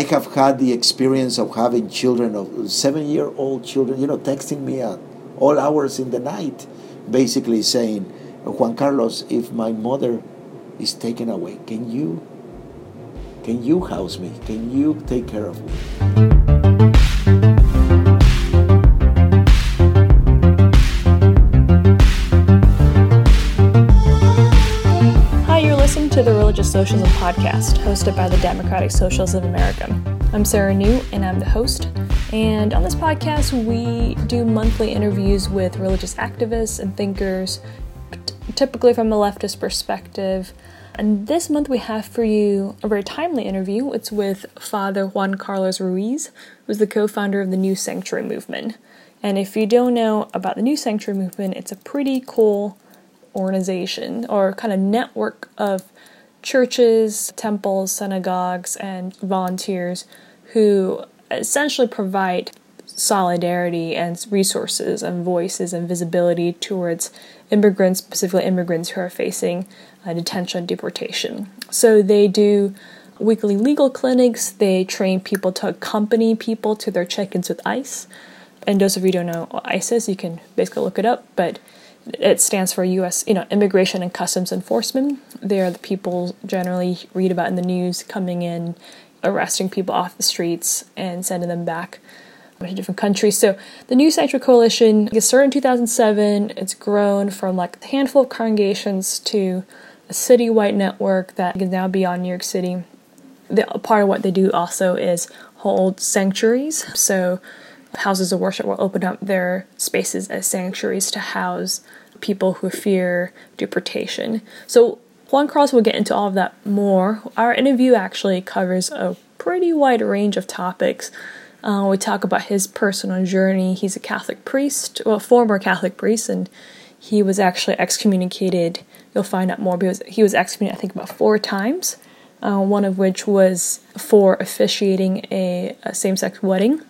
I have had the experience of having children of seven year old children, you know, texting me at all hours in the night, basically saying, Juan Carlos, if my mother is taken away, can you can you house me? Can you take care of me? Socialism Podcast, hosted by the Democratic Socialists of America. I'm Sarah Ngu, and I'm the host. And on this podcast, we do monthly interviews with religious activists and thinkers, t- typically from a leftist perspective. And this month, we have for you a very timely interview. It's with Father Juan Carlos Ruiz, who's the co founder of the New Sanctuary Movement. And if you don't know about the New Sanctuary Movement, it's a pretty cool organization or kind of network of churches, temples, synagogues, and volunteers who essentially provide solidarity and resources and voices and visibility towards immigrants, specifically immigrants who are facing uh, detention and deportation. So they do weekly legal clinics, they train people to accompany people to their check ins with ICE. And those of you who don't know what ICE is, you can basically look it up, but it stands for U.S. you know Immigration and Customs Enforcement. They are the people generally read about in the news coming in, arresting people off the streets and sending them back to different countries. So the New Sanctuary Coalition it started in 2007. It's grown from like a handful of congregations to a city-wide network that is now beyond New York City. The, part of what they do also is hold sanctuaries. So houses of worship will open up their spaces as sanctuaries to house people who fear deportation. So Juan Carlos will get into all of that more. Our interview actually covers a pretty wide range of topics. Uh, we talk about his personal journey. He's a Catholic priest, well, former Catholic priest, and he was actually excommunicated. You'll find out more because he was excommunicated, I think, about four times. Uh, one of which was for officiating a, a same-sex wedding.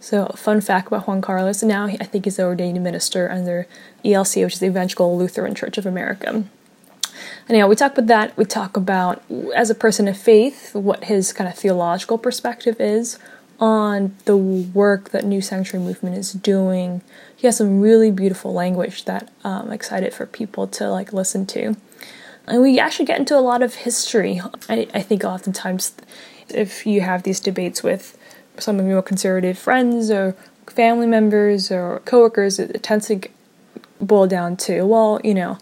So, fun fact about Juan Carlos. Now, I think he's ordained minister under ELC, which is the Evangelical Lutheran Church of America. Anyhow, we talk about that. We talk about, as a person of faith, what his kind of theological perspective is on the work that New Sanctuary Movement is doing. He has some really beautiful language that um, I'm excited for people to like listen to. And we actually get into a lot of history. I, I think oftentimes, if you have these debates with some of your conservative friends or family members or coworkers, it tends to boil down to, well, you know,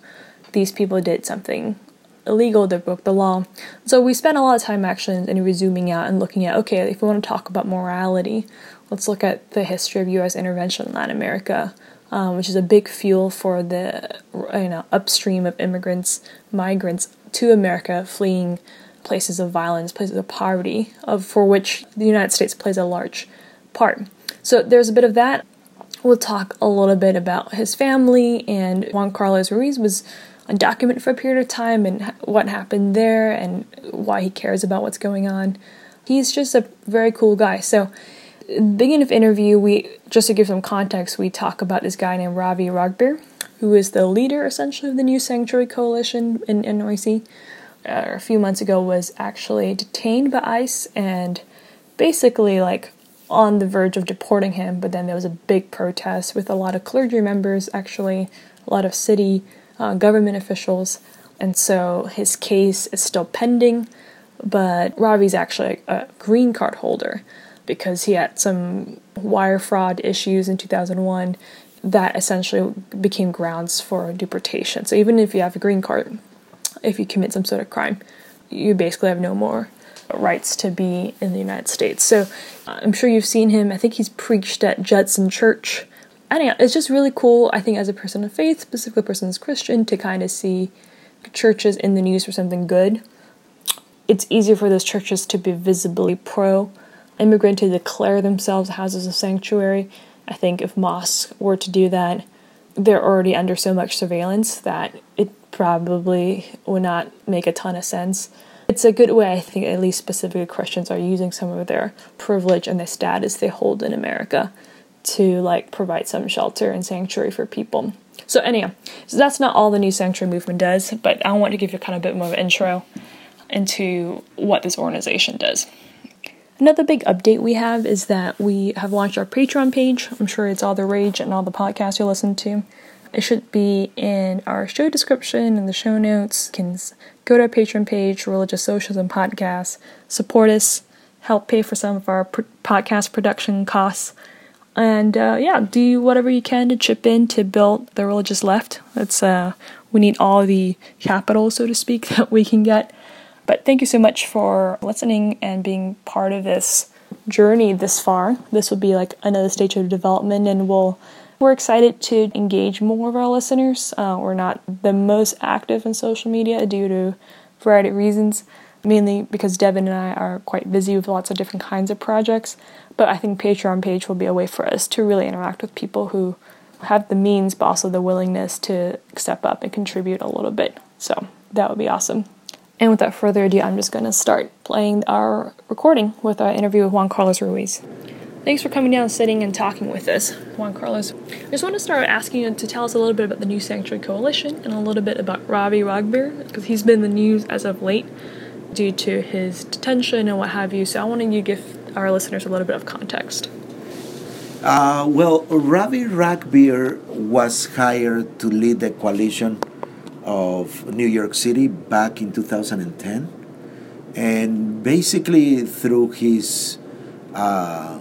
these people did something illegal, they broke the law. So we spent a lot of time actually in zooming out and looking at, okay, if we want to talk about morality, let's look at the history of U.S. intervention in Latin America, um, which is a big fuel for the you know upstream of immigrants, migrants to America fleeing places of violence, places of poverty, of for which the United States plays a large part. So there's a bit of that. We'll talk a little bit about his family and Juan Carlos Ruiz was undocumented for a period of time and what happened there and why he cares about what's going on. He's just a very cool guy. So beginning of interview, we just to give some context, we talk about this guy named Ravi Ragbir, who is the leader essentially of the New Sanctuary Coalition in NYC uh, a few months ago was actually detained by ICE and basically like on the verge of deporting him. But then there was a big protest with a lot of clergy members, actually, a lot of city uh, government officials. And so his case is still pending. But Ravi's actually a green card holder because he had some wire fraud issues in 2001 that essentially became grounds for deportation. So even if you have a green card, if you commit some sort of crime, you basically have no more rights to be in the United States. So uh, I'm sure you've seen him. I think he's preached at Judson Church. Anyhow, it's just really cool, I think, as a person of faith, specifically a person who's Christian, to kind of see churches in the news for something good. It's easier for those churches to be visibly pro immigrant to declare themselves houses of sanctuary. I think if mosques were to do that, they're already under so much surveillance that it probably would not make a ton of sense. It's a good way, I think, at least specifically Christians are using some of their privilege and the status they hold in America to like provide some shelter and sanctuary for people. So anyhow, so that's not all the new sanctuary movement does, but I want to give you kind of a bit more of an intro into what this organization does. Another big update we have is that we have launched our Patreon page. I'm sure it's all the rage and all the podcasts you'll listen to. It should be in our show description and the show notes. You can go to our Patreon page, Religious Socialism and Podcasts, support us, help pay for some of our pr- podcast production costs, and uh, yeah, do whatever you can to chip in to build the religious left. It's uh, we need all the capital, so to speak, that we can get but thank you so much for listening and being part of this journey this far. This will be like another stage of development, and we'll we're excited to engage more of our listeners. Uh, we're not the most active in social media due to a variety of reasons, mainly because Devin and I are quite busy with lots of different kinds of projects. But I think Patreon page will be a way for us to really interact with people who have the means, but also the willingness to step up and contribute a little bit. So that would be awesome. And without further ado, I'm just going to start playing our recording with our interview with Juan Carlos Ruiz. Thanks for coming down, sitting, and talking with us, Juan Carlos. I just want to start asking you to tell us a little bit about the New Sanctuary Coalition and a little bit about Ravi Ragbir, because he's been in the news as of late due to his detention and what have you. So I wanted you to give our listeners a little bit of context. Uh, well, Ravi Ragbir was hired to lead the coalition of New York City back in 2010. And basically, through his uh,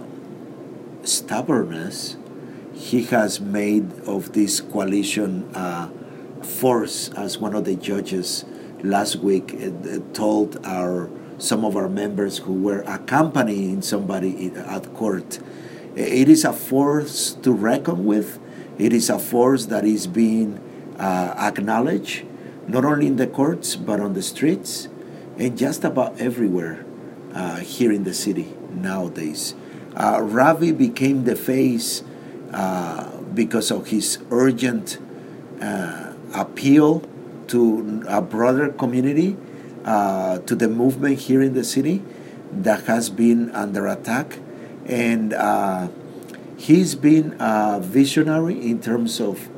stubbornness, he has made of this coalition uh, force, as one of the judges last week uh, told our some of our members who were accompanying somebody at court. It is a force to reckon with. It is a force that is being uh, not only in the courts, but on the streets and just about everywhere uh, here in the city nowadays. Uh, Ravi became the face uh, because of his urgent uh, appeal to a broader community, uh, to the movement here in the city that has been under attack. And he's been a visionary in terms of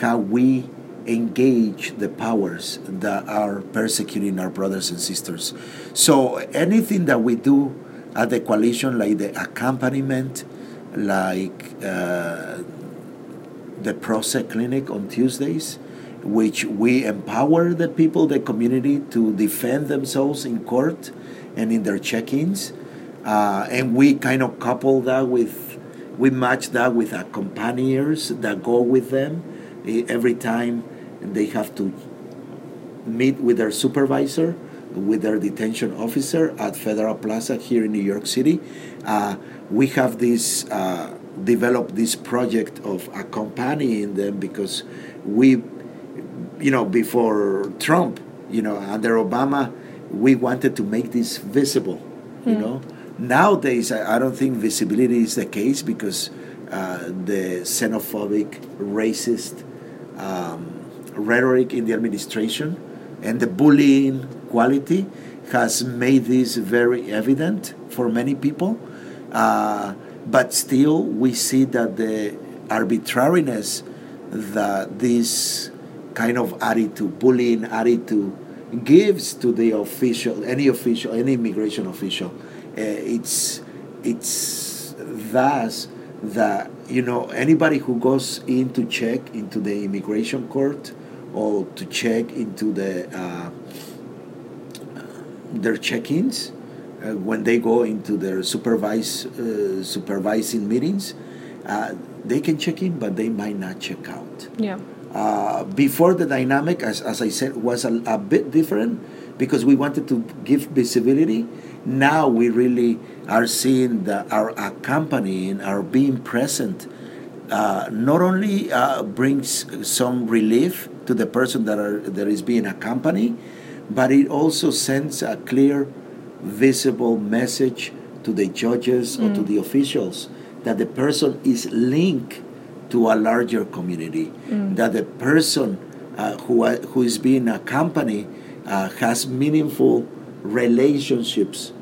how we engage the powers that are persecuting our brothers and sisters. So anything that we do at the coalition, like the accompaniment, like uh, the Prospect Clinic on Tuesdays, which we empower the people, the community, to defend themselves in court and in their check-ins, uh, and we kind of couple that with we match that with accompaniers that go with them every time they have to meet with their supervisor, with their detention officer at Federal Plaza here in New York City. Uh, we have this uh, developed this project of accompanying them because we, you know, before Trump, you know, under Obama, we wanted to make this visible, you mm. know Nowadays, I, I don't think visibility is the case because uh, the xenophobic, racist um, rhetoric in the administration and the bullying quality has made this very evident for many people. Uh, but still, we see that the arbitrariness that this kind of attitude, bullying attitude, gives to the official, any official, any immigration official, uh, it's it's thus that you know anybody who goes in to check into the immigration court or to check into the uh, their check-ins uh, when they go into their supervise uh, supervising meetings uh, they can check in but they might not check out. Yeah. Uh, before the dynamic as, as i said was a, a bit different because we wanted to give visibility now we really are seeing that our accompanying, our being present, uh, not only uh, brings some relief to the person that are that is being accompanied, but it also sends a clear, visible message to the judges mm. or to mm. the officials that the person is linked to a larger community, mm. that the person uh, who, who is being accompanied uh, has meaningful relationships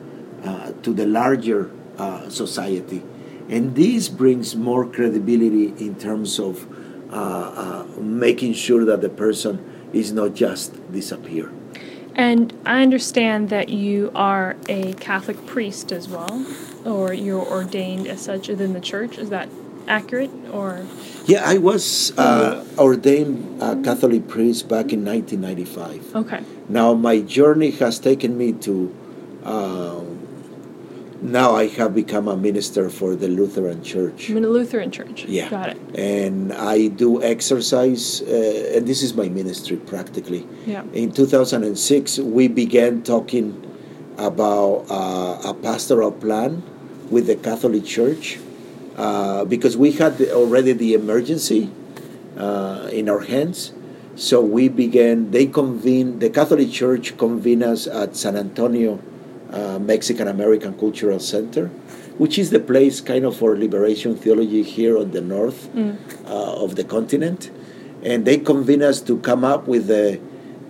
uh, to the larger uh, society. And this brings more credibility in terms of uh, uh, making sure that the person is not just disappear. And I understand that you are a Catholic priest as well, or you're ordained as such within the church. Is that accurate, or? Yeah, I was uh, ordained a Catholic priest back in 1995. Okay. Now my journey has taken me to. Uh, now I have become a minister for the Lutheran Church. In a Lutheran church. Yeah. Got it. And I do exercise, uh, and this is my ministry practically. Yeah. In 2006, we began talking about uh, a pastoral plan with the Catholic Church uh, because we had already the emergency uh, in our hands. So we began, they convened, the Catholic Church convened us at San Antonio uh, Mexican American Cultural Center, which is the place kind of for liberation theology here on the north Mm. uh, of the continent. And they convened us to come up with a,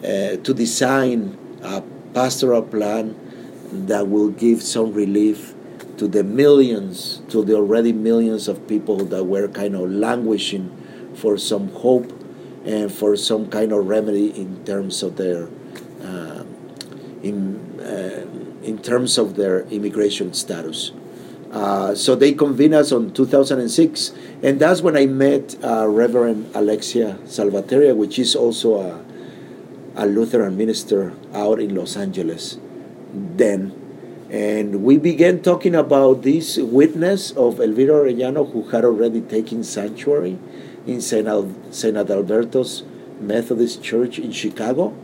uh, to design a pastoral plan that will give some relief to the millions, to the already millions of people that were kind of languishing for some hope and for some kind of remedy in terms of their uh, in, uh, in terms of their immigration status. Uh, so they convened us on 2006, and that's when I met uh, Reverend Alexia Salvatierra, which is also a, a Lutheran minister out in Los Angeles then. And we began talking about this witness of Elvira Arellano, who had already taken sanctuary in St. Al- St. Adalberto's Methodist Church in Chicago.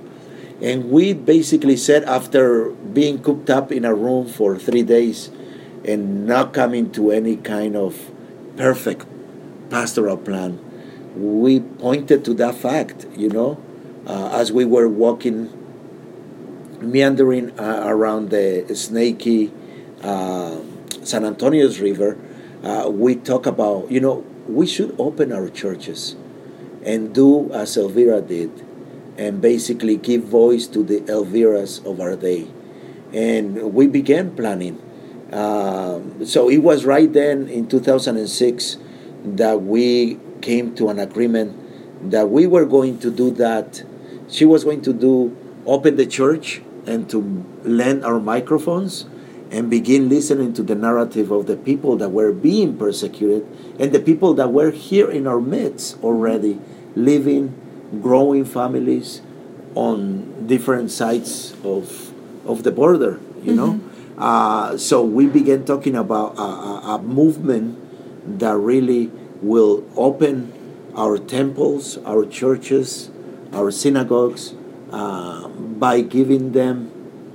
And we basically said, after being cooped up in a room for three days and not coming to any kind of perfect pastoral plan, we pointed to that fact, you know, uh, as we were walking, meandering uh, around the snaky uh, San Antonio's River. Uh, we talk about, you know, we should open our churches and do as Elvira did and basically give voice to the Elviras of our day. And we began planning. Um, so it was right then in 2006 that we came to an agreement that we were going to do that. She was going to do open the church and to lend our microphones and begin listening to the narrative of the people that were being persecuted and the people that were here in our midst already living growing families on different sides of of the border you know? Uh, so we began talking about a, a, a movement that really will open our temples our churches our synagogues uh, by giving them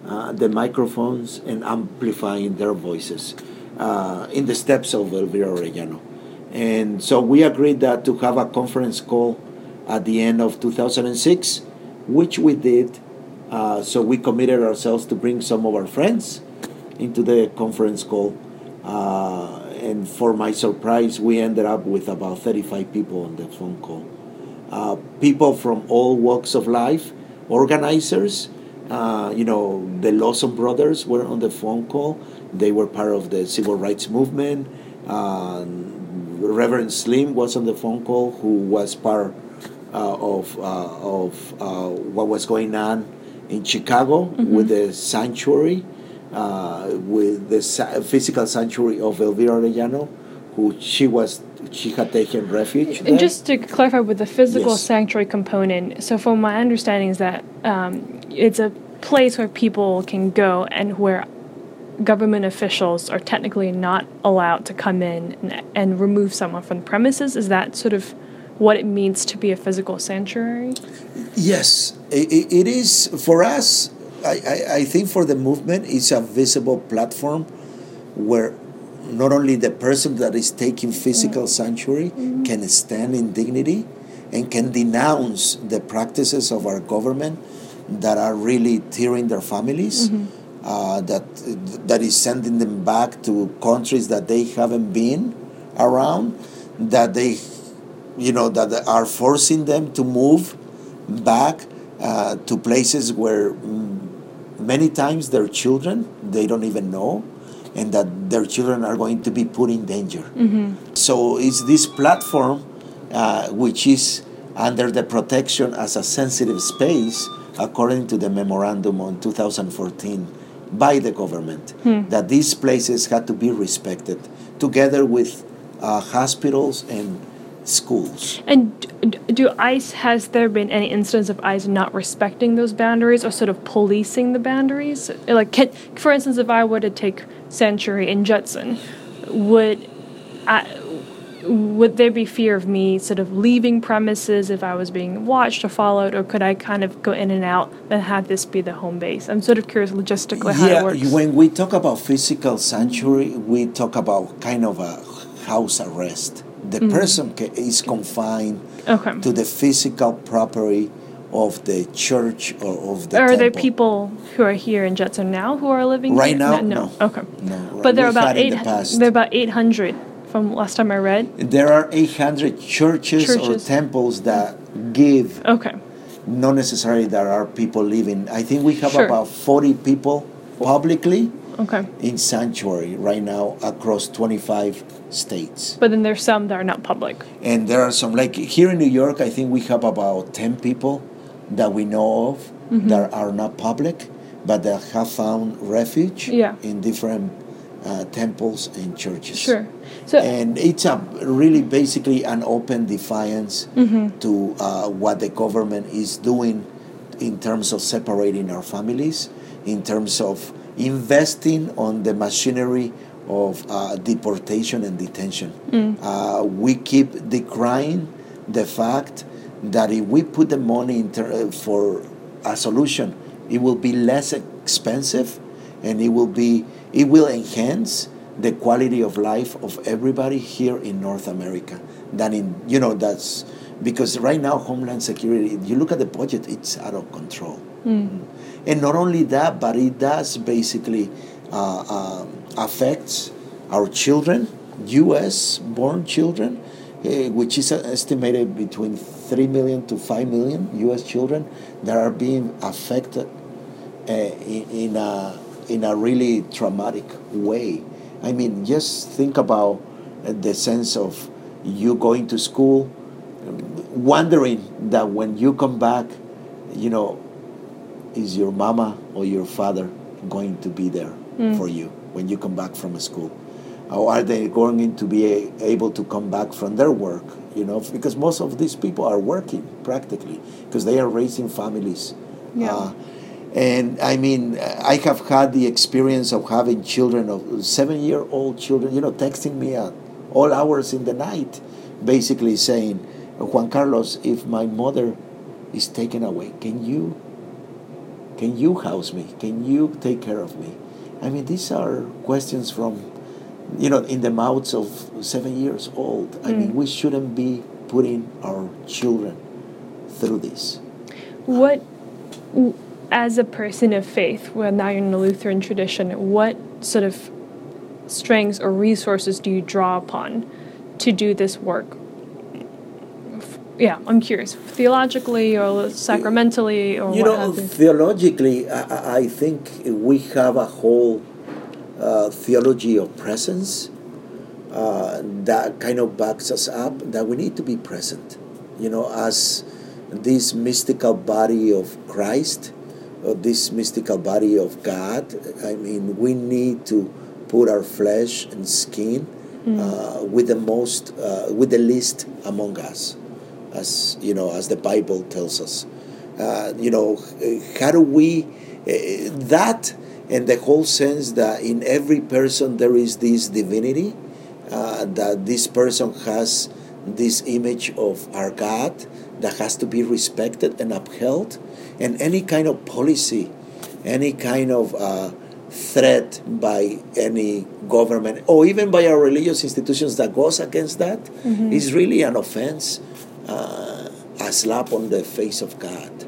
uh, the microphones and amplifying their voices uh, in the steps of Elvira Arellano. And so we agreed that to have a conference call at the end of 2006, which we did. Uh, so we committed ourselves to bring some of our friends into the conference call. Uh, and for my surprise, we ended up with about 35 people on the phone call. Uh, people from all walks of life, organizers, uh, you know, the Lawson brothers were on the phone call. They were part of the civil rights movement. Uh, Reverend Slim was on the phone call, who was part uh, of uh, of uh, what was going on in Chicago with the sanctuary, uh, with the sa- physical sanctuary of Elvira Arellano, who she was she had taken refuge. there. And just to clarify with the physical Yes. sanctuary component, so from my understanding is that um, it's a place where people can go and where government officials are technically not allowed to come in and, and remove someone from the premises. Is that sort of what it means to be a physical sanctuary? Yes, it, it is for us. I, I, I think for the movement, it's a visible platform where not only the person that is taking physical sanctuary can stand in dignity and can denounce the practices of our government that are really tearing their families, uh, that that is sending them back to countries that they haven't been around, that they you know that are forcing them to move back uh, to places where mm, many times their children they don't even know and that their children are going to be put in danger so it's this platform uh, which is under the protection as a sensitive space according to the memorandum on 2014 by the government, Hmm. that these places had to be respected, together with uh, hospitals and schools. And do ICE, has there been any instance of ICE not respecting those boundaries or sort of policing the boundaries? Like, can, for instance, if I were to take Sanctuary in Judson, would I, would there be fear of me sort of leaving premises if I was being watched or followed, or could I kind of go in and out and have this be the home base? I'm sort of curious logistically how yeah, it works. when we talk about physical sanctuary, we talk about kind of a house arrest. The mm-hmm. person is confined okay. to the physical property of the church or of the Are there people who are here in Judson now who are living Right here? now, no. no. Okay. No, But there are about eight. the. There are about eight hundred from last time I read. There are 800 churches, Churches. or temples that give, Okay. not necessarily there are people living. I think we have Sure. about 40 people publicly Okay. in sanctuary right now across 25 states. But then there's some that are not public. And there are some, like here in New York, I think we have about 10 people that we know of Mm-hmm. that are not public, but that have found refuge Yeah. in different uh, temples and churches. Sure. So And it's a really basically an open defiance Mm-hmm. to uh, what the government is doing in terms of separating our families, in terms of investing on the machinery of uh, deportation and detention. Mm. Uh, we keep decrying the fact that if we put the money in ter- for a solution, it will be less expensive and it will be it will enhance the quality of life of everybody here in North America than in you know that's because right now homeland security you look at the budget it's out of control and not only that but it does basically uh, um, affects our children U.S. born children eh, which is estimated between 3 million to 5 million U.S. children that are being affected uh, in, in a in a really traumatic way. I mean, just think about uh, the sense of you going to school, wondering that when you come back, you know, is your mama or your father going to be there for you when you come back from school? Or are they going to be able to come back from their work? You know, because most of these people are working practically because they are raising families. Yeah. Uh, and I mean, I have had the experience of having children of seven year old children, you know, texting me at all hours in the night, basically saying, Juan Carlos, if my mother is taken away, can you can you house me? Can you take care of me? I mean, these are questions from, you know, in the mouths of seven years old. I mean, mm. we shouldn't be putting our children through this. what, as a person of faith, well now you're in the Lutheran tradition, what sort of strengths or resources do you draw upon to do this work? Yeah, I'm curious. Theologically or sacramentally or you what know, theologically, I- I think we have a whole uh, theology of presence uh, that kind of backs us up that we need to be present. You know, as this mystical body of Christ, or this mystical body of God. I mean, we need to put our flesh and skin uh, with the most, uh, with the least among us as you know, as the Bible tells us. Uh, you know, how do we uh, that and the whole sense that in every person there is this divinity, uh, that this person has this image of our God that has to be respected and upheld, and any kind of policy, any kind of uh, threat by any government or even by our religious institutions that goes against that is really an offense uh, a slap on the face of God.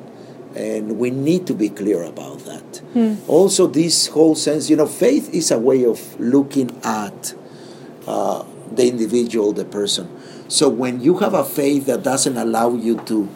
And we need to be clear about that. Also, this whole sense, you know, faith is a way of looking at uh, the individual, the person. So when you have a faith that doesn't allow you to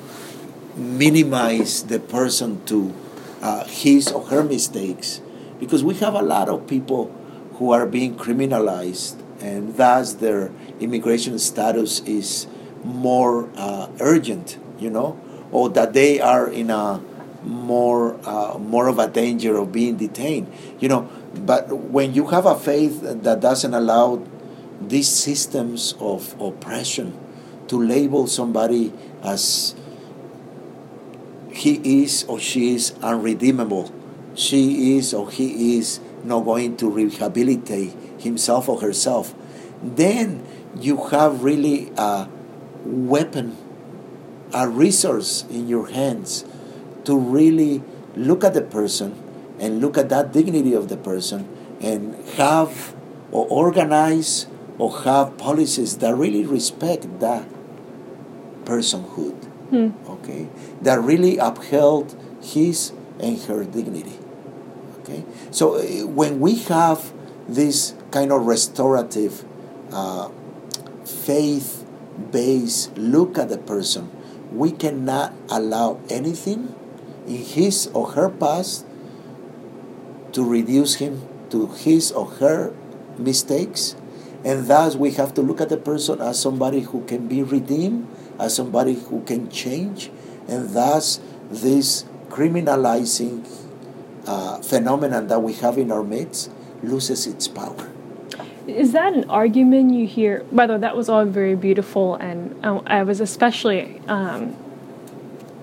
minimize the person to uh, his or her mistakes, because we have a lot of people who are being criminalized, and thus their immigration status is more uh, urgent, you know, or that they are in a more uh, more of a danger of being detained. You know, but when you have a faith that doesn't allow these systems of oppression to label somebody as he is or she is unredeemable, she is or he is not going to rehabilitate himself or herself, then you have really a weapon, a resource in your hands to really look at the person and look at that dignity of the person and have or organize or have policies that really respect that personhood. Hmm. Okay, that really upheld his and her dignity. Okay, so uh, when we have this kind of restorative, uh, faith-based look at the person, we cannot allow anything in his or her past to reduce him to his or her mistakes. And thus, we have to look at the person as somebody who can be redeemed, as somebody who can change. And thus, this criminalizing uh, phenomenon that we have in our midst loses its power. Is that an argument you hear? By the way, that was all very beautiful, and uh, I was especially um,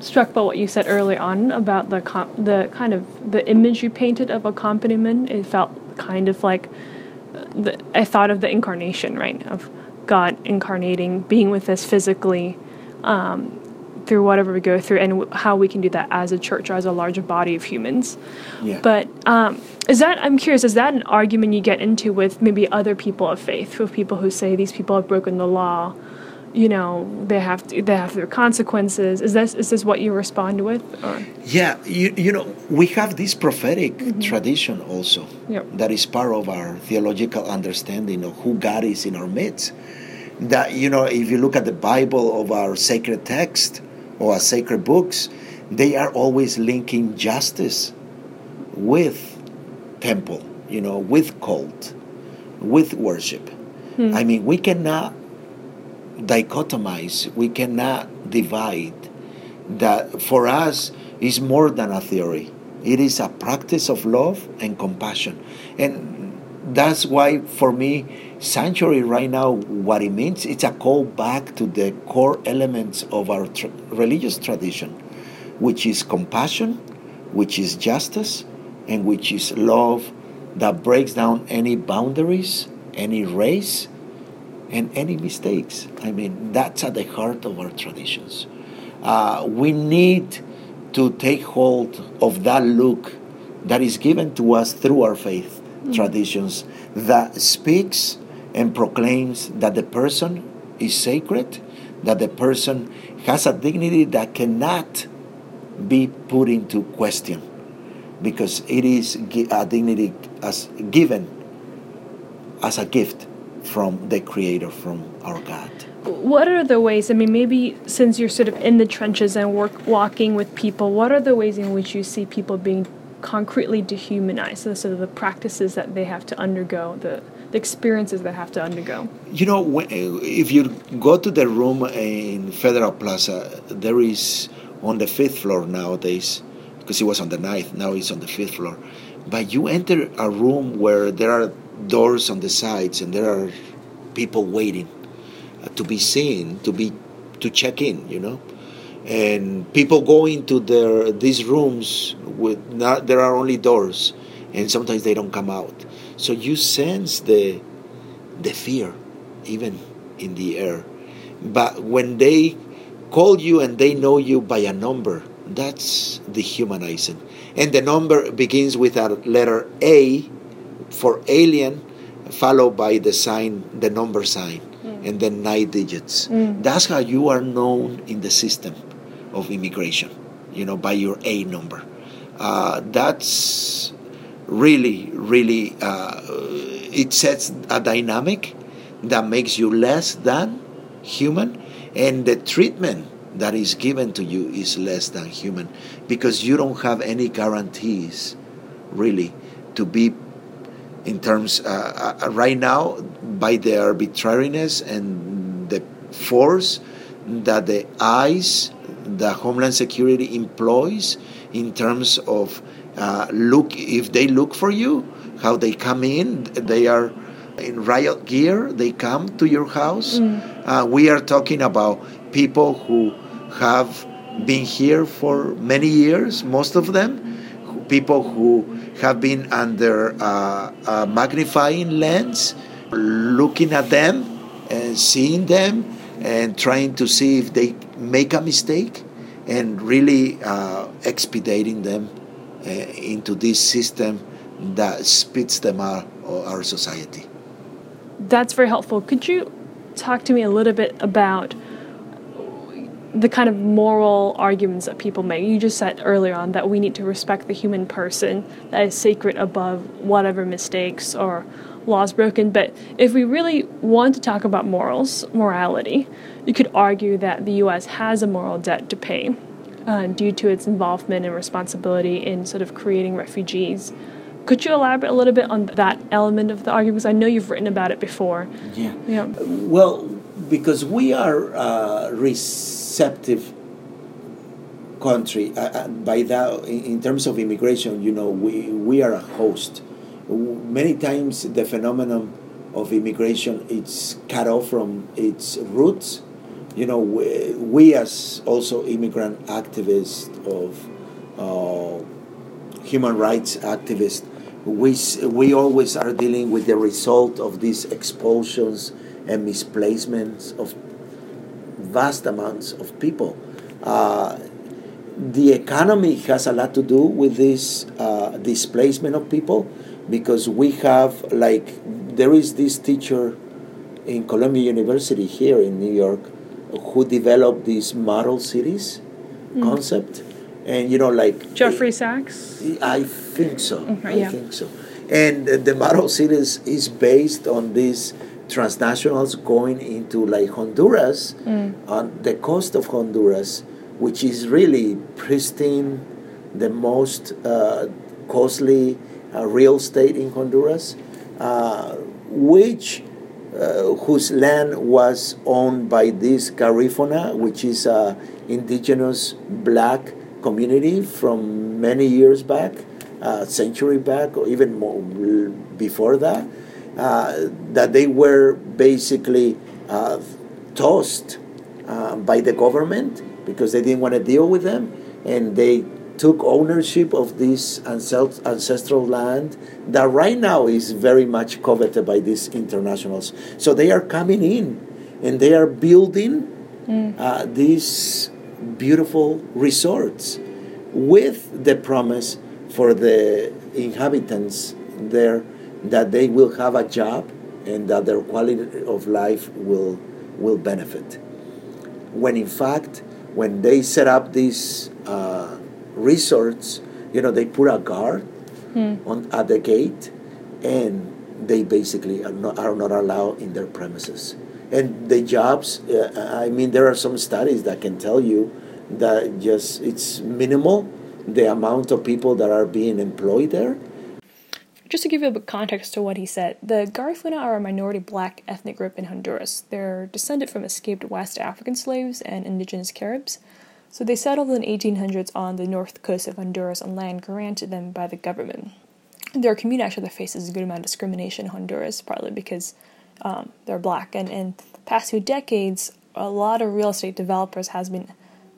struck by what you said early on about the com- the kind of the image you painted of accompaniment. It felt kind of like the, I thought of the incarnation, right, of God incarnating, being with us physically. Um, through whatever we go through and w- how we can do that as a church or as a larger body of humans. Yeah. But um, is that, I'm curious, is that an argument you get into with maybe other people of faith, with people who say these people have broken the law? You know, they have to, they have their consequences. Is this is this what you respond with? Or? Yeah, you, you know, we have this prophetic mm-hmm. tradition also Yep. that is part of our theological understanding of who God is in our midst. That, you know, if you look at the Bible of our sacred text or our sacred books, they are always linking justice with temple, you know, with cult, with worship. Hmm. I mean, we cannot dichotomize, we cannot divide. That for us is more than a theory. It is a practice of love and compassion. And that's why for me, sanctuary right now, what it means, it's a call back to the core elements of our tr- religious tradition, which is compassion, which is justice, and which is love that breaks down any boundaries, any race, and any mistakes. I mean, that's at the heart of our traditions. Uh, we need to take hold of that look that is given to us through our faith traditions that speaks and proclaims that the person is sacred, that the person has a dignity that cannot be put into question because it is a dignity as given as a gift from the creator from our god What are the ways? I mean, maybe since you're sort of in the trenches and work walking with people, what are the ways in which you see people being concretely dehumanized? So, sort of the practices that they have to undergo, the the experiences they have to undergo. You know, if you go to the room in Federal Plaza, there is on the fifth floor nowadays, because it was on the ninth, now it's on the fifth floor. But you enter a room where there are doors on the sides and there are people waiting uh, to be seen, to be to check in, you know. And people go into their these rooms with not there are only doors, and sometimes they don't come out. So you sense the the fear, even in the air. But when they call you and they know you by a number, that's dehumanizing. And the number begins with a letter A for alien, followed by the sign, the number sign, and then nine digits. That's how you are known in the system of immigration, you know, by your A number. Uh, that's really, really, uh, it sets a dynamic that makes you less than human, and the treatment that is given to you is less than human because you don't have any guarantees, really, to be in terms uh, uh, right now by the arbitrariness and the force that the ICE, the Homeland Security employs, in terms of uh, look if they look for you, how they come in, they are in riot gear, they come to your house. Mm. Uh, we are talking about people who have been here for many years, most of them, people who have been under uh, a magnifying lens, looking at them and seeing them and trying to see if they make a mistake and really uh, expediting them uh, into this system that spits them out of our society. That's very helpful. Could you talk to me a little bit about the kind of moral arguments that people make? You just said earlier on that we need to respect the human person, that is sacred above whatever mistakes or laws broken. But if we really want to talk about morals, morality, you could argue that the U.S. has a moral debt to pay uh, due to its involvement and responsibility in sort of creating refugees. Could you elaborate a little bit on that element of the argument? Because I know you've written about it before. Yeah. yeah. Well, because we are a receptive country. Uh, uh by that, in terms of immigration, you know, we, we are a host many times the phenomenon of immigration it's cut off from its roots. You know, we, we as also immigrant activists of uh, human rights activists, we, we always are dealing with the result of these expulsions and misplacements of vast amounts of people. Uh, the economy has a lot to do with this uh, displacement of people because we have like there is this teacher in Columbia University here in New York who developed this model cities mm. concept and you know like Jeffrey Sachs I think so okay, I yeah. think so and the model cities is based on these transnationals going into like Honduras mm. on the coast of Honduras which is really pristine the most uh, costly uh, real estate in Honduras, uh, which uh, whose land was owned by this Garifuna, which is an indigenous black community from many years back, a century back, or even more before that, uh, that they were basically uh, tossed uh, by the government because they didn't want to deal with them, and they took ownership of this ancestral land that right now is very much coveted by these internationals. So they are coming in and they are building mm. uh, these beautiful resorts with the promise for the inhabitants there that they will have a job and that their quality of life will will benefit. When in fact, when they set up these uh, resorts, you know, they put a guard hmm. on at the gate, and they basically are not, are not allowed in their premises. And the jobs, uh, I mean, there are some studies that can tell you that just it's minimal the amount of people that are being employed there. Just to give you a bit of context to what he said, the Garifuna are a minority black ethnic group in Honduras. They're descended from escaped West African slaves and indigenous Caribs. So they settled in the 1800s on the north coast of Honduras on land granted them by the government. Their community actually faces a good amount of discrimination in Honduras, partly because um, they're black. And in the past few decades, a lot of real estate developers has been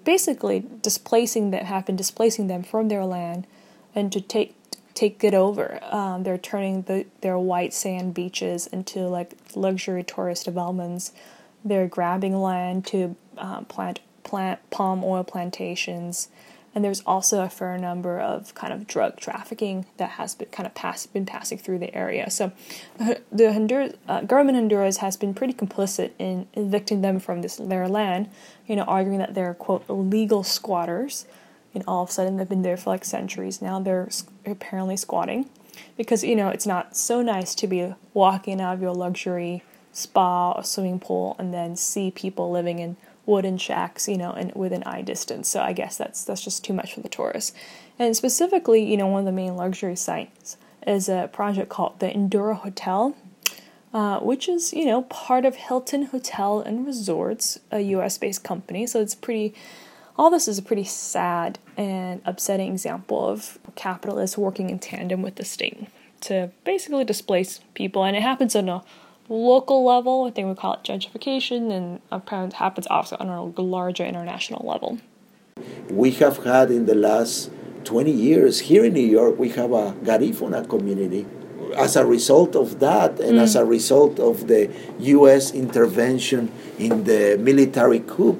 basically displacing them, have been displacing them from their land, and to take take it over. Um, they're turning the, their white sand beaches into like luxury tourist developments. They're grabbing land to um, plant plant palm oil plantations, and there's also a fair number of kind of drug trafficking that has been kind of pass, been passing through the area. So the Honduras, uh, government Honduras has been pretty complicit in evicting them from this their land, you know, arguing that they're quote illegal squatters. And all of a sudden, they've been there for like centuries now. They're apparently squatting because you know it's not so nice to be walking out of your luxury spa or swimming pool and then see people living in wooden shacks, you know, and within eye distance. So I guess that's that's just too much for the tourists. And specifically, you know, one of the main luxury sites is a project called the Indura Hotel, uh, which is you know part of Hilton Hotel and Resorts, a U.S. based company. So it's pretty all this is a pretty sad and upsetting example of capitalists working in tandem with the state to basically displace people, and it happens on a local level. I think we call it gentrification, and apparently happens also on a larger international level. We have had in the last 20 years here in New York, we have a Garifuna community. As a result of that, and mm. as a result of the U.S. intervention in the military coup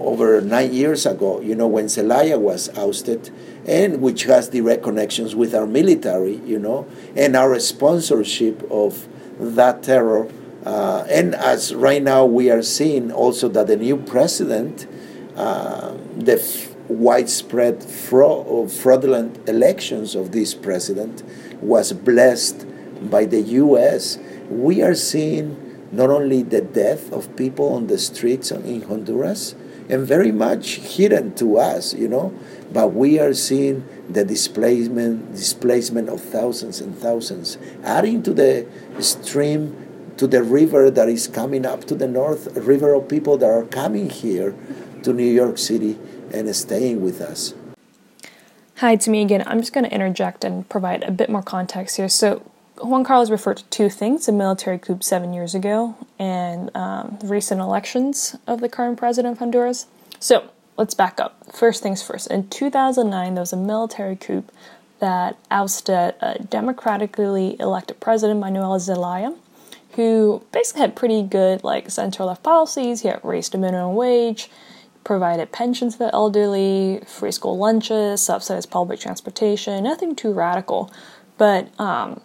over nine years ago, you know, when Zelaya was ousted, and which has direct connections with our military, you know, and our sponsorship of that terror. Uh, and as right now we are seeing also that the new president, uh, the f- widespread fra- fraudulent elections of this president was blessed by the U.S. We are seeing not only the death of people on the streets in Honduras, and very much hidden to us, you know, but we are seeing the displacement displacement of thousands and thousands, adding to the stream to the river that is coming up to the north, a river of people that are coming here to New York City and staying with us. Hi, it's me again. I'm just going to interject and provide a bit more context here. So, Juan Carlos referred to two things a military coup seven years ago and um, the recent elections of the current president of Honduras. So, let's back up. First things first. In 2009, there was a military coup that ousted a democratically elected president, Manuel Zelaya, who basically had pretty good like center left policies. He had raised the minimum wage, provided pensions for the elderly, free school lunches, subsidized public transportation. Nothing too radical, but um,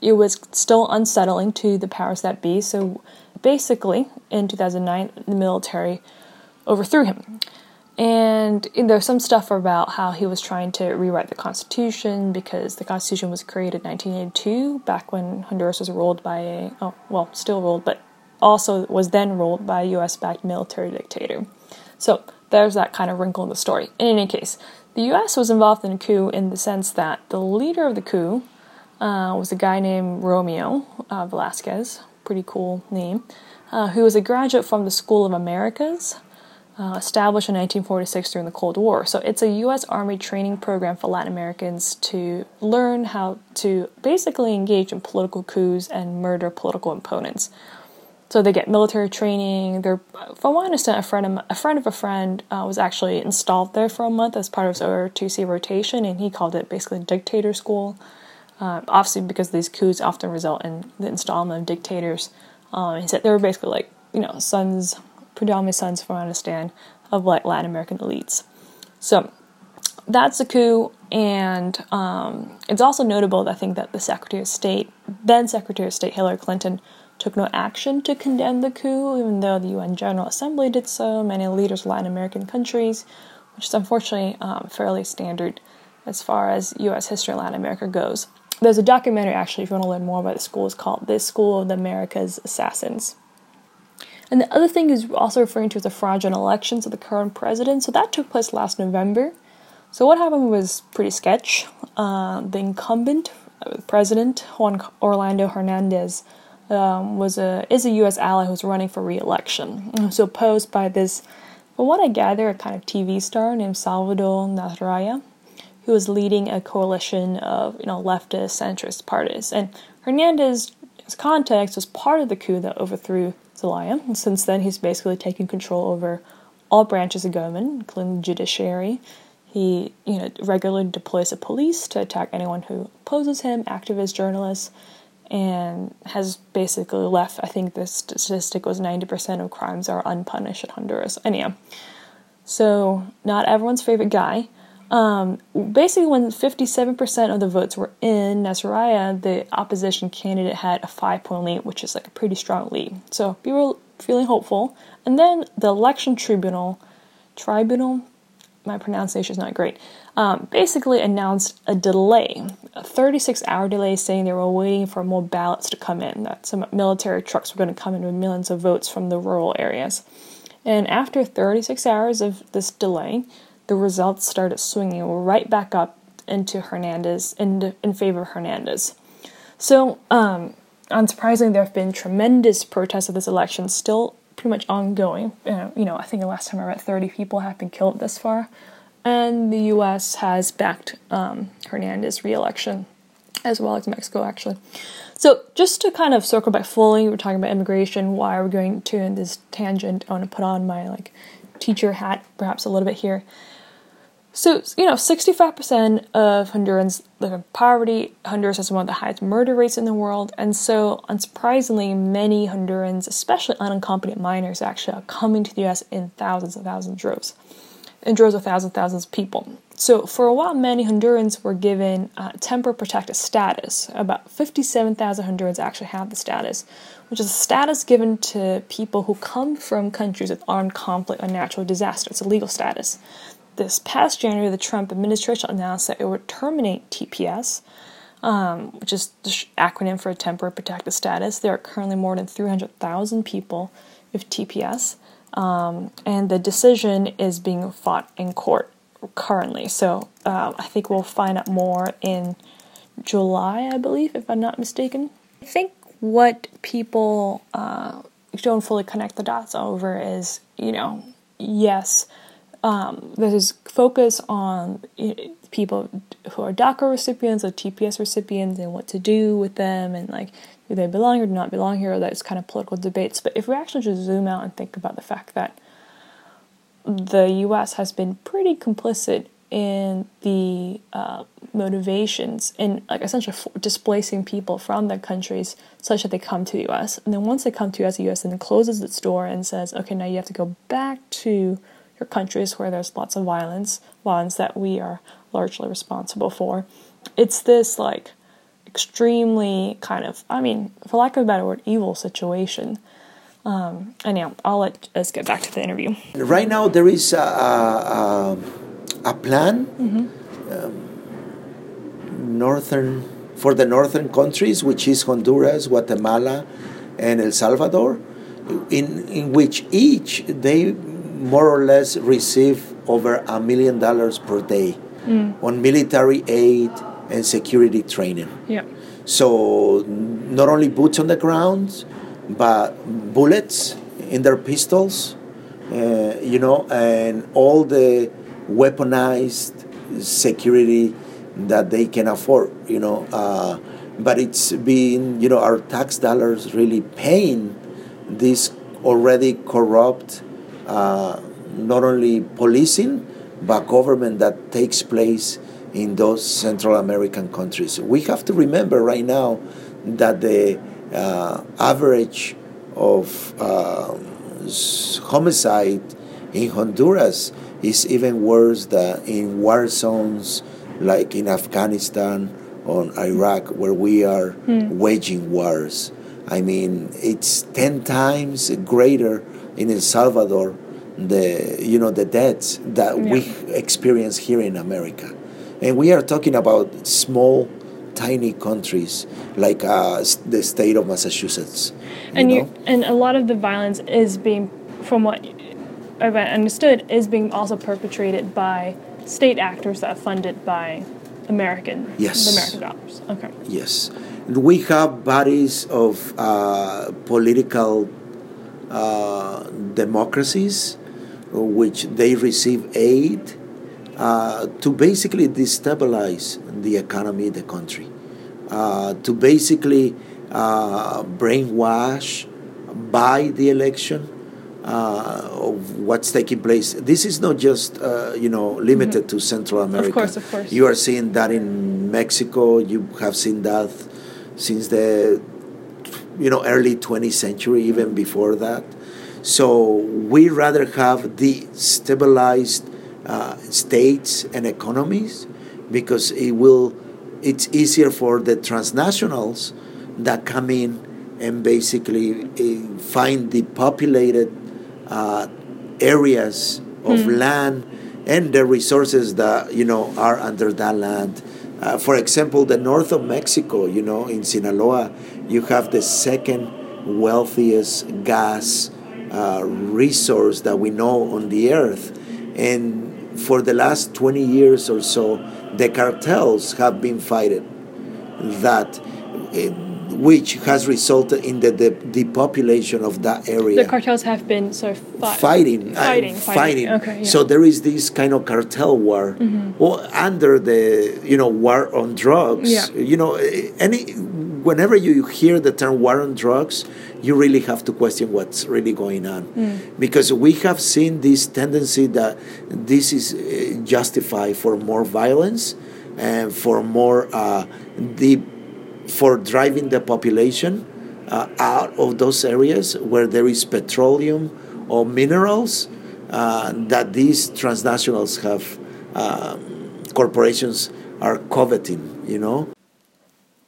it was still unsettling to the powers that be. So basically, in 2009, the military overthrew him. And there's some stuff about how he was trying to rewrite the Constitution because the Constitution was created in 1982, back when Honduras was ruled by a, oh, well, still ruled, but also was then ruled by a US backed military dictator. So there's that kind of wrinkle in the story. In any case, the US was involved in a coup in the sense that the leader of the coup uh, was a guy named Romeo uh, Velasquez, pretty cool name, uh, who was a graduate from the School of Americas uh, established in 1946 during the Cold War. So it's a U.S. Army training program for Latin Americans to learn how to basically engage in political coups and murder political opponents. So they get military training. They're, from what I understand, a friend of, a friend of a friend uh, was actually installed there for a month as part of his ROTC rotation, and he called it basically dictator school. Uh, obviously, because these coups often result in the installment of dictators. Um, he said they were basically like you know sons predominantly sons, from understand, of like Latin American elites. So that's a coup, and um, it's also notable, I think, that the Secretary of State, then Secretary of State Hillary Clinton, took no action to condemn the coup, even though the UN General Assembly did so, many leaders of Latin American countries, which is unfortunately um, fairly standard as far as US history in Latin America goes. There's a documentary, actually, if you want to learn more about the school, it's called This School of the America's Assassins. And the other thing is also referring to the fraudulent elections of the current president. So that took place last November. So what happened was pretty sketch. Uh, the incumbent uh, president Juan Orlando Hernandez um, was a is a U.S. ally who's running for re-election. So opposed by this, from what I gather, a kind of TV star named Salvador Nasralla, who was leading a coalition of you know leftist centrist parties. And Hernandez's context was part of the coup that overthrew Zelaya. And since then, he's basically taken control over all branches of government, including the judiciary. He, you know, regularly deploys the police to attack anyone who opposes him, activists, journalists, and has basically left. I think the statistic was 90% of crimes are unpunished in Honduras. Anyhow, so not everyone's favorite guy. Um, basically, when 57% of the votes were in Nasralla, the opposition candidate had a five point lead, which is like a pretty strong lead. So people were feeling hopeful. And then the election tribunal, tribunal, my pronunciation is not great, um, basically announced a delay, a 36 hour delay, saying they were waiting for more ballots to come in, that some military trucks were going to come in with millions of votes from the rural areas. And after 36 hours of this delay, the results started swinging right back up into Hernandez in, in favor of Hernandez. So, um, unsurprisingly, there have been tremendous protests of this election. Still, pretty much ongoing. Uh, you know, I think the last time I read, 30 people have been killed this far. And the U.S. has backed um, Hernandez's reelection, as well as Mexico, actually. So, just to kind of circle back fully, we're talking about immigration. Why are we're going to in this tangent? I want to put on my like teacher hat, perhaps a little bit here. So, you know, 65% of Hondurans live in poverty. Honduras has one of the highest murder rates in the world. And so, unsurprisingly, many Hondurans, especially unaccompanied minors, actually are coming to the US in thousands and thousands of droves, in droves of thousands and thousands of people. So, for a while, many Hondurans were given uh, temporary protected status. About 57,000 Hondurans actually have the status, which is a status given to people who come from countries with armed conflict or natural disaster. It's a legal status this past January, the Trump administration announced that it would terminate TPS, um, which is the acronym for a Temporary Protected Status. There are currently more than 300,000 people with TPS, um, and the decision is being fought in court currently. So uh, I think we'll find out more in July, I believe, if I'm not mistaken. I think what people uh, don't fully connect the dots over is, you know, yes um, there's focus on people who are DACA recipients or TPS recipients and what to do with them and like do they belong or do not belong here. Those kind of political debates. But if we actually just zoom out and think about the fact that the U.S. has been pretty complicit in the uh, motivations in like essentially displacing people from their countries such that they come to the U.S. And then once they come to us, the U.S. then closes its door and says, okay, now you have to go back to countries where there's lots of violence, violence that we are largely responsible for. It's this like extremely kind of, I mean, for lack of a better word, evil situation. Um, anyhow, I'll let us get back to the interview. Right now, there is a, a, a plan mm-hmm. um, northern for the northern countries, which is Honduras, Guatemala, and El Salvador, in in which each they more or less receive over a million dollars per day mm. on military aid and security training. Yeah. So not only boots on the ground, but bullets in their pistols, uh, you know, and all the weaponized security that they can afford, you know. Uh, but it's been, you know, our tax dollars really paying this already corrupt uh, not only policing but government that takes place in those Central American countries. We have to remember right now that the uh, average of uh, homicide in Honduras is even worse than in war zones like in Afghanistan or Iraq, where we are mm. waging wars. I mean, it's 10 times greater in El Salvador the you know the deaths that yeah. we experience here in America, and we are talking about small, tiny countries like uh, the state of Massachusetts. You and know? you and a lot of the violence is being, from what I've understood, is being also perpetrated by state actors that are funded by American yes American dollars. Okay. Yes, we have bodies of uh, political uh, democracies which they receive aid uh, to basically destabilize the economy the country, uh, to basically uh, brainwash by the election uh, of what's taking place. This is not just uh, you know limited mm-hmm. to Central America. Of course, of course. You are seeing that in Mexico. You have seen that since the you know early 20th century, even before that. So we rather have the stabilized uh, states and economies because it will. It's easier for the transnationals that come in and basically uh, find the populated uh, areas of mm. land and the resources that you know are under that land. Uh, for example, the north of Mexico, you know, in Sinaloa, you have the second wealthiest gas uh, resource that we know on the earth. And for the last 20 years or so, the cartels have been fighting that. It, which has resulted in the, the depopulation of that area. The cartels have been so fi- fighting, uh, fighting, fighting. Okay, yeah. So there is this kind of cartel war, or under the you know war on drugs. Yeah. You know, eh, any whenever you hear the term war on drugs, you really have to question what's really going on, because we have seen this tendency that this is eh, justified for more violence and for more uh, deep for driving the population uh, out of those areas where there is petroleum or minerals uh, that these transnationals have um, corporations are coveting you know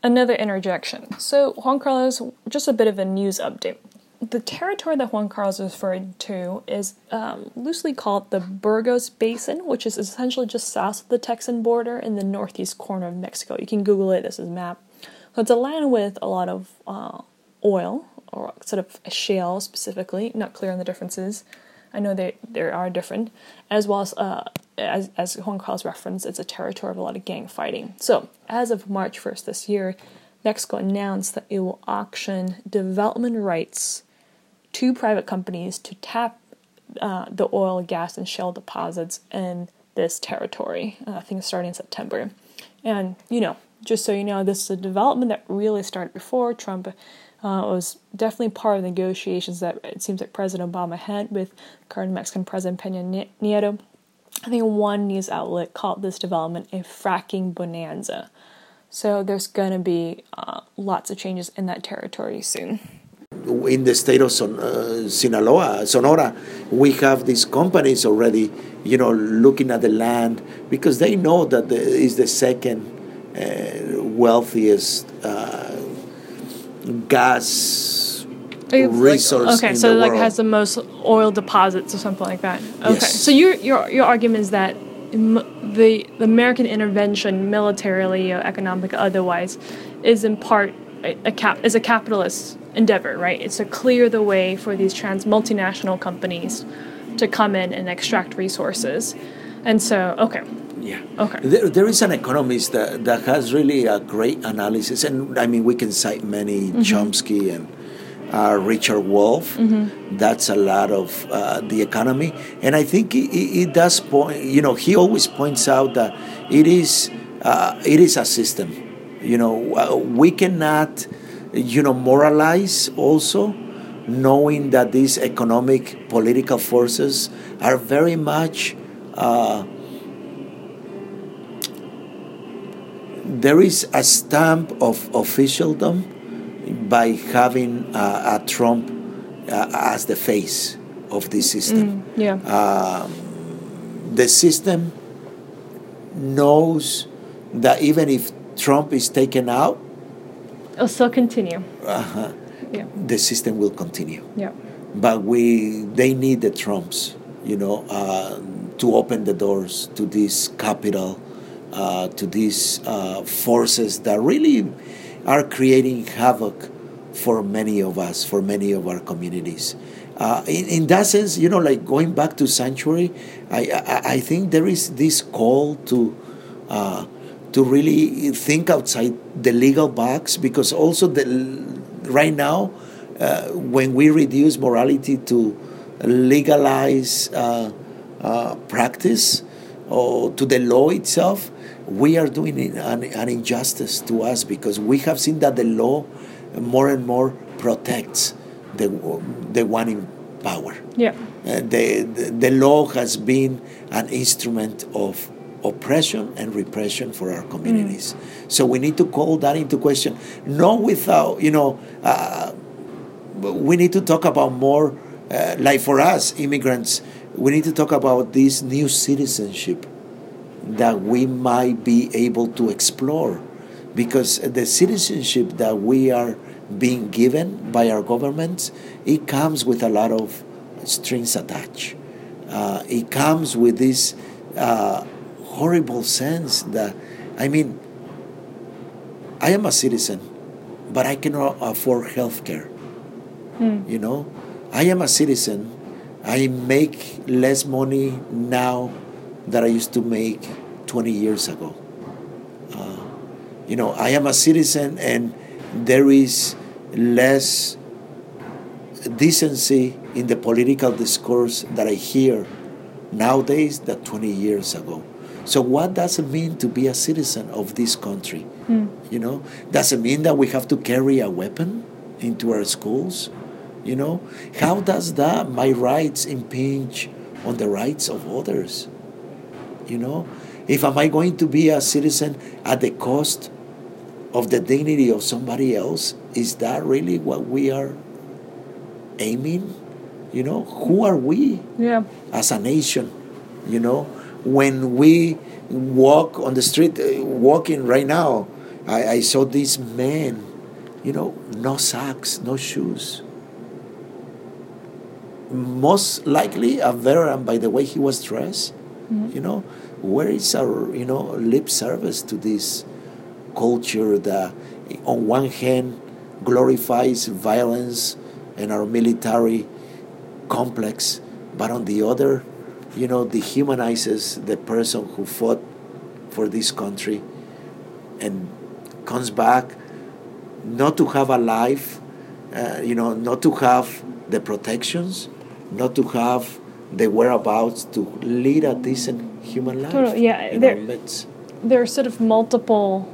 Another interjection. So, Juan Carlos, just a bit of a news update. The territory that Juan Carlos referred to is um, loosely called the Burgos Basin, which is essentially just south of the Texan border in the northeast corner of Mexico. You can Google it, this is a map. So, it's a land with a lot of uh, oil, or sort of shale specifically, not clear on the differences. I know they there are different, as well as uh, as as Juan Carlos it's a territory of a lot of gang fighting. So as of March first this year, Mexico announced that it will auction development rights to private companies to tap uh, the oil, gas, and shale deposits in this territory. Uh, I think starting in September, and you know, just so you know, this is a development that really started before Trump uh, was definitely part of the negotiations that it seems like President Obama had with current Mexican President Peña Nieto. I think one news outlet called this development a fracking bonanza. So there's going to be uh, lots of changes in that territory soon. in the state of Son- uh, Sinaloa, Sonora, we have these companies already, you know, looking at the land because they know that the, is the second wealthiest uh, gas resource okay, in so like world. has the most oil deposits or something like that. Okay, Yes. so your your your argument is that the the American intervention, militarily, or economic, otherwise, is in part a, a cap is a capitalist endeavor, right? It's to clear the way for these trans multinational companies to come in and extract resources, and so okay, Yeah. Okay. There, there is an economist that, that has really a great analysis, and I mean, we can cite many Chomsky and uh, Richard Wolff. That's a lot of uh, the economy, and I think it it does point. You know, he always points out that it is uh, it is a system. You know, uh, we cannot, you know, moralize also, knowing that these economic political forces are very much. Uh, there is a stamp of officialdom by having uh, a Trump uh, as the face of this system. yeah, The system knows that even if Trump is taken out, it'll still continue. Uh-huh, Yeah, the system will continue. yeah, But we, they need the Trumps, you know, uh, to open the doors to this capital, uh, to these uh, forces that really are creating havoc for many of us, for many of our communities. Uh, in, in that sense, you know, like going back to sanctuary, I, I, I think there is this call to uh, to really think outside the legal box because also the right now uh, when we reduce morality to legalize uh, practice or to the law itself, we are doing an, an injustice to us because we have seen that the law more and more protects the, the one in power. yeah. Uh, the, the, the law has been an instrument of oppression and repression for our communities. So we need to call that into question, not without, you know, uh, we need to talk about more, uh, like for us, immigrants, we need to talk about this new citizenship that we might be able to explore. Because the citizenship that we are being given by our governments it comes with a lot of strings attached. Uh, it comes with this uh, horrible sense that i mean i am a citizen but i cannot afford health care you know i am a citizen. I make less money now that i used to make 20 years ago uh, you know i am a citizen and there is less decency in the political discourse that I hear nowadays than 20 years ago. So what does it mean to be a citizen of this country? Mm. You know, does it mean that we have to carry a weapon into our schools? You know, how does that my rights impinge on the rights of others? You know, if am I going to be a citizen at the cost of the dignity of somebody else? Is that really what we are aiming? You know, who are we Yeah. as a nation? You know, when we walk on the street, uh, walking right now, I, I saw this man, you know, no socks, no shoes. Most likely a veteran by the way he was dressed. You know, where is our, you know, lip service to this culture that on one hand glorifies violence and our military complex, but on the other, you know, dehumanizes the person who fought for this country and comes back not to have a life, uh, you know, not to have the protections, not to have the whereabouts to lead a decent human life. Totally, yeah, there-. There are sort of multiple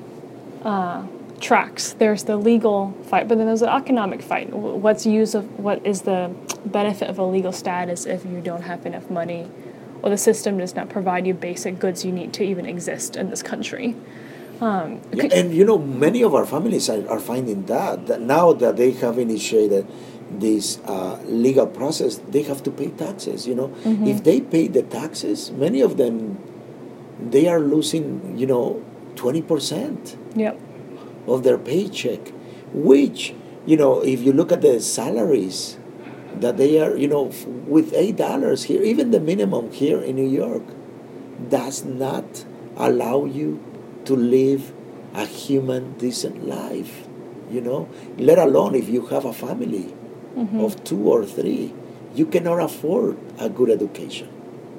uh, tracks. There's the legal fight, but then there's the economic fight. Wh- What's use of what is the benefit of a legal status if you don't have enough money, or the system does not provide you basic goods you need to even exist in this country. Um, Yeah, and you know, many of our families are, are finding that, that now that they have initiated this uh, legal process, they have to pay taxes. You know, if they pay the taxes, many of them they are losing, you know, twenty percent yep. of their paycheck, which you know, if you look at the salaries that they are, you know, f- with eight dollars here, even the minimum here in New York, does not allow you to live a human, decent life. You know, let alone if you have a family of two or three, you cannot afford a good education.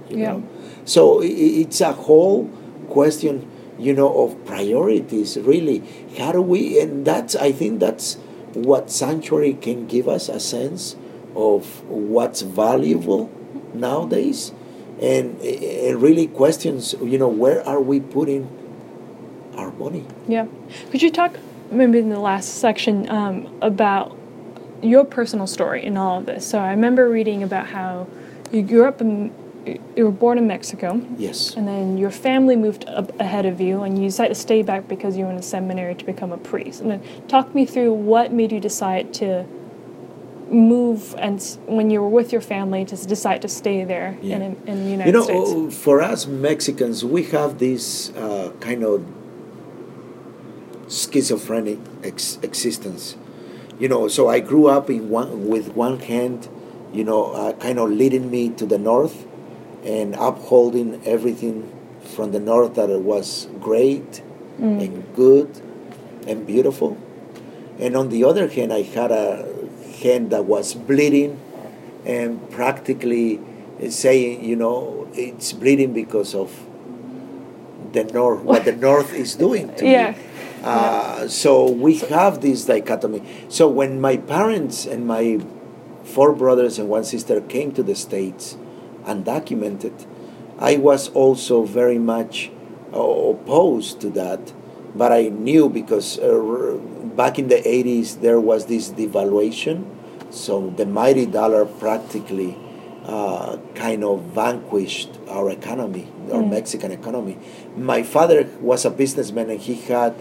You Yeah. know, so it's a whole question, you know, of priorities. Really, how do we? And that's I think that's what sanctuary can give us a sense of what's valuable nowadays, and it really questions, you know, where are we putting our money? Yeah. Could you talk maybe in the last section um, about your personal story in all of this? So I remember reading about how you grew up in, you were born in Mexico, Yes. and then your family moved up ahead of you, and you decided to stay back because you were in a seminary to become a priest. And then talk me through what made you decide to move and when you were with your family to decide to stay there Yeah. in, in the United States. You know, States. for us Mexicans, we have this uh, kind of schizophrenic ex- existence. You know, so I grew up in one with one hand, you know, uh, kind of leading me to the north, and upholding everything from the north that it was great and good and beautiful. And on the other hand, I had a hand that was bleeding and practically saying, you know, it's bleeding because of the north, what the north is doing to Yeah. you. Uh, so we have this dichotomy. So when my parents and my four brothers and one sister came to the States undocumented, I was also very much uh, opposed to that. But I knew because uh, back in the 80s there was this devaluation, so the mighty dollar practically uh, kind of vanquished our economy, our Mexican economy. My father was a businessman and he had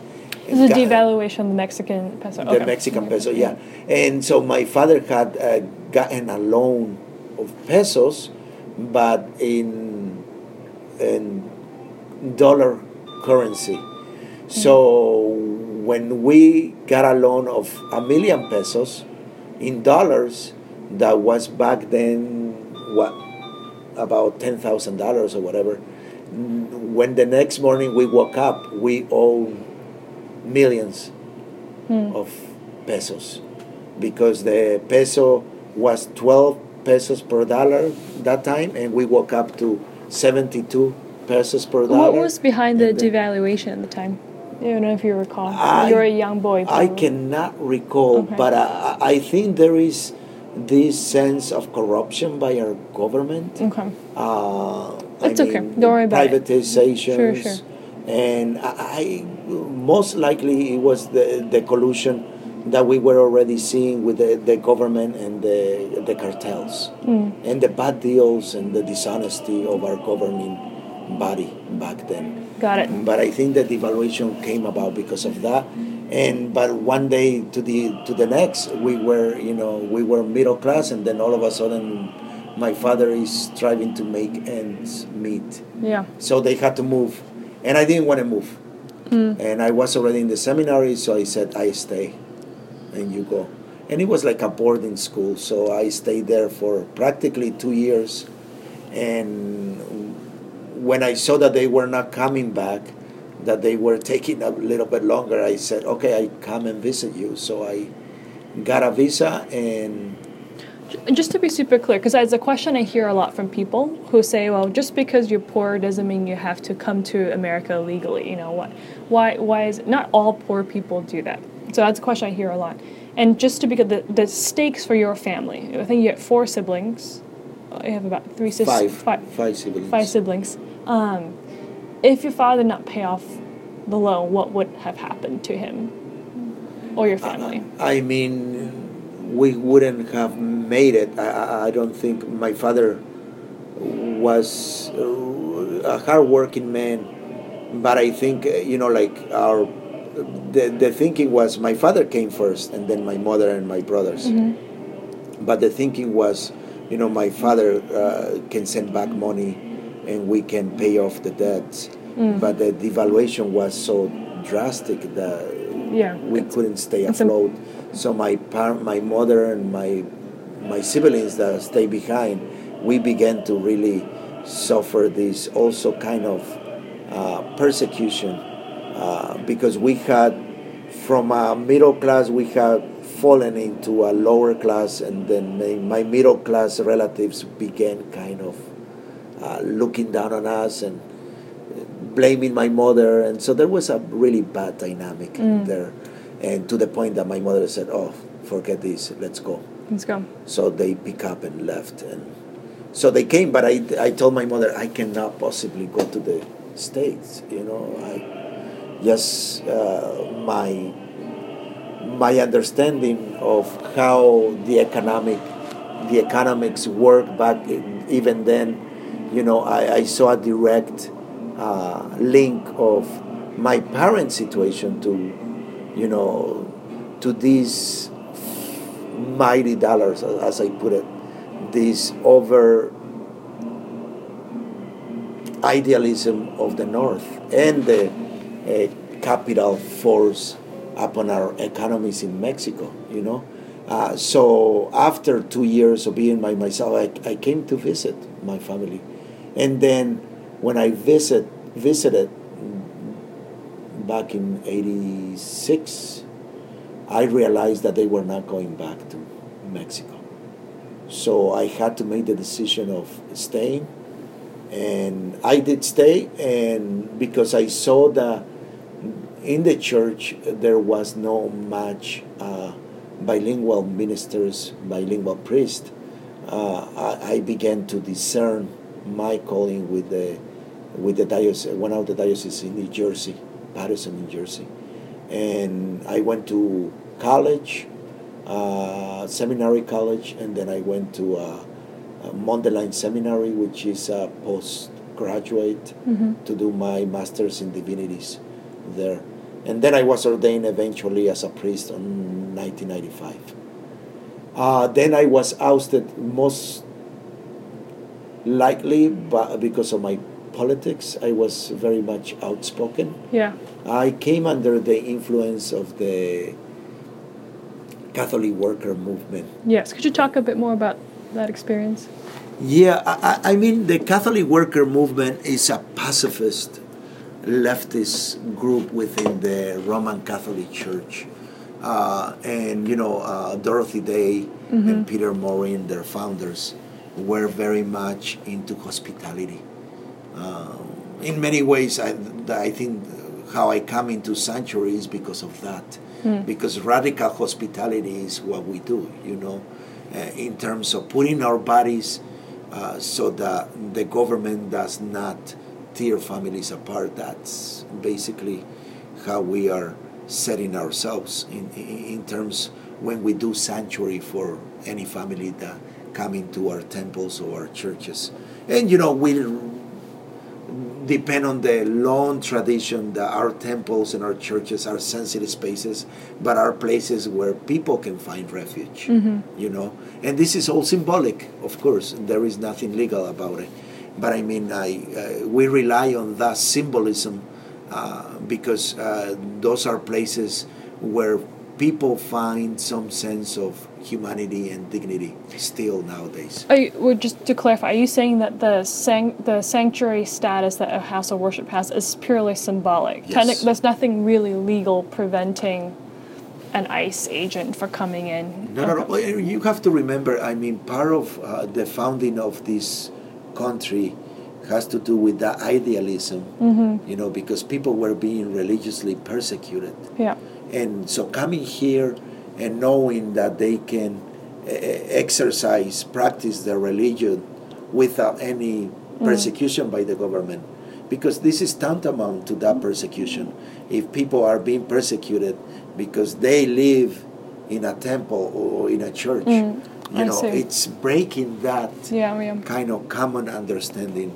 It was a got- devaluation of the Mexican peso. the Okay. Mexican peso, yeah. And so my father had uh, gotten a loan of pesos, but in in dollar currency. So when we got a loan of a million pesos in dollars, that was back then what about ten thousand dollars or whatever. When the next morning we woke up, we owed millions of pesos because the peso was 12 pesos per dollar that time and we woke up to 72 pesos per dollar What was behind the And devaluation at the time? I don't know if you recall. I- You're a young boy. I cannot recall, Okay. but I, I think there is this sense of corruption by our government. Okay. Uh, It's I okay. Don't worry about it. privatizations. Sure, sure. And I, most likely it was the, the collusion that we were already seeing with the, the government and the, the cartels Mm. and the bad deals and the dishonesty of our governing body back then. Got it. But I think the devaluation came about because of that. And but one day to the to the next, we were you know we were middle class, and then all of a sudden, my father is striving to make ends meet. Yeah. So they had to move, and I didn't want to move. Mm. And I was already in the seminary, so I said I stay, and you go. And it was like a boarding school, so I stayed there for practically two years. And when I saw that they were not coming back, that they were taking a little bit longer, I said, okay, I come and visit you. So I got a visa and And just to be super clear, because it's a question I hear a lot from people who say, "Well, just because you're poor doesn't mean you have to come to America legally." You know what? Why? Why is not all poor people do that? So that's a question I hear a lot. And just to be clear, the, the stakes for your family. I think you have four siblings. You have about three sisters. five, five siblings. Five siblings. Um, if your father did not pay off the loan, what would have happened to him or your family? I mean, we wouldn't have made it. I, I- don't think my father was a hardworking man, but I think uh, you know, like our the the thinking was my father came first, and then my mother and my brothers. Mm-hmm. But the thinking was, you know, my father uh, can send back money, and we can pay off the debts. Mm. But the devaluation was so drastic that Yeah, we couldn't stay afloat. So my par- my mother and my my siblings that stay behind, we began to really suffer this also kind of uh, persecution uh, because we had from a middle class we had fallen into a lower class and then my, my middle class relatives began kind of uh, looking down on us and blaming my mother and so there was a really bad dynamic Mm. there and to the point that my mother said oh forget this let's go Let's go. so they pick up and left and so they came but i, I told my mother i cannot possibly go to the states you know i just uh, my my understanding of how the economic the economics work back in, even then you know i, I saw a direct uh, link of my parents situation to you know to these mighty dollars as i put it this over idealism of the north and the uh, capital force upon our economies in mexico you know? Uh, so after two years of being by myself I, I came to visit my family. And then when i visit visited back in 86 i realized that they were not going back to mexico so I had to make the decision of staying, and I did stay. And because I saw that in the church there was no much uh, bilingual ministers, bilingual priests, uh, I, I began to discern my calling with the with the diocese, one of the dioceses in New Jersey, Paterson, New Jersey, and I went to college uh, seminary college, and then I went to uh, uh, Mundelein Seminary, which is a postgraduate, Mm-hmm. to do my master's in divinities there. And then I was ordained eventually as a priest in 1995. Uh, then I was ousted most likely but because of my politics. I was very much outspoken. Yeah. I came under the influence of the Catholic worker movement. Yes. Could you talk a bit more about that experience? Yeah, I, I mean, the Catholic worker movement is a pacifist leftist group within the Roman Catholic Church. Uh, and, you know, uh, Dorothy Day and Peter Maurin, their founders, were very much into hospitality. Um, in many ways, I, I think how I come into sanctuary is because of that. Mm. Because radical hospitality is what we do, you know, uh, in terms of putting our bodies uh, so that the government does not tear families apart. That's basically how we are setting ourselves in, in, in terms when we do sanctuary for any family that come into our temples or our churches. And you know, we depend on the long tradition that our temples and our churches are sensitive spaces, but are places where people can find refuge. Mm-hmm. You know, and this is all symbolic, of course. There is nothing legal about it, but I mean, I uh, we rely on that symbolism uh, because uh, those are places where people find some sense of humanity and dignity still nowadays. Are you, well, just to clarify, are you saying that the san- the sanctuary status that a house of worship has is purely symbolic? Yes. There's nothing really legal preventing an ICE agent for coming in. No, no, no. You have to remember, I mean, part of uh, the founding of this country has to do with that idealism, Mm-hmm. you know, because people were being religiously persecuted. Yeah. And so coming here and knowing that they can uh, exercise, practice their religion without any persecution by the government, because this is tantamount to that persecution. If people are being persecuted because they live in a temple or in a church, Mm, you I know, see. it's breaking that Yeah, yeah. kind of common understanding,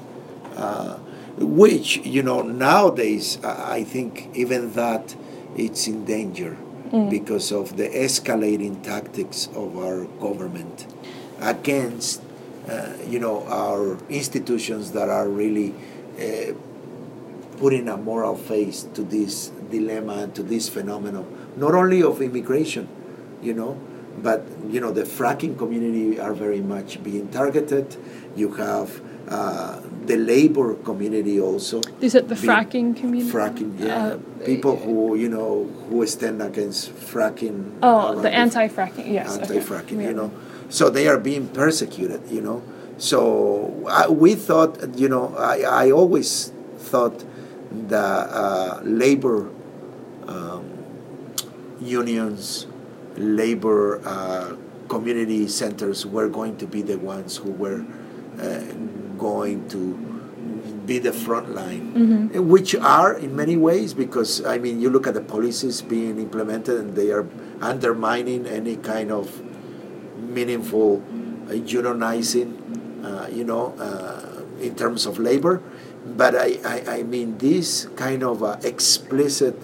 uh, which you know nowadays I I think even that it's in danger Mm. because of the escalating tactics of our government against uh, you know our institutions that are really uh, putting a moral face to this dilemma and to this phenomenon, not only of immigration, you know, but you know the fracking community are very much being targeted. You have uh, the labor community also. Is it the Be- fracking community? Fracking, yeah. Uh, People who you know who stand against fracking. Oh, the anti-fracking. Yes. anti-fracking, Yeah. you know. So they are being persecuted, you know. So I, we thought, you know, I, I always thought the uh, labor um, unions, labor uh, community centers were going to be the ones who were uh, going to be the front line, Mm-hmm. which are in many ways because I mean you look at the policies being implemented and they are undermining any kind of meaningful uh, unionizing, uh, you know, uh, in terms of labor. But I, I, I mean this kind of uh, explicit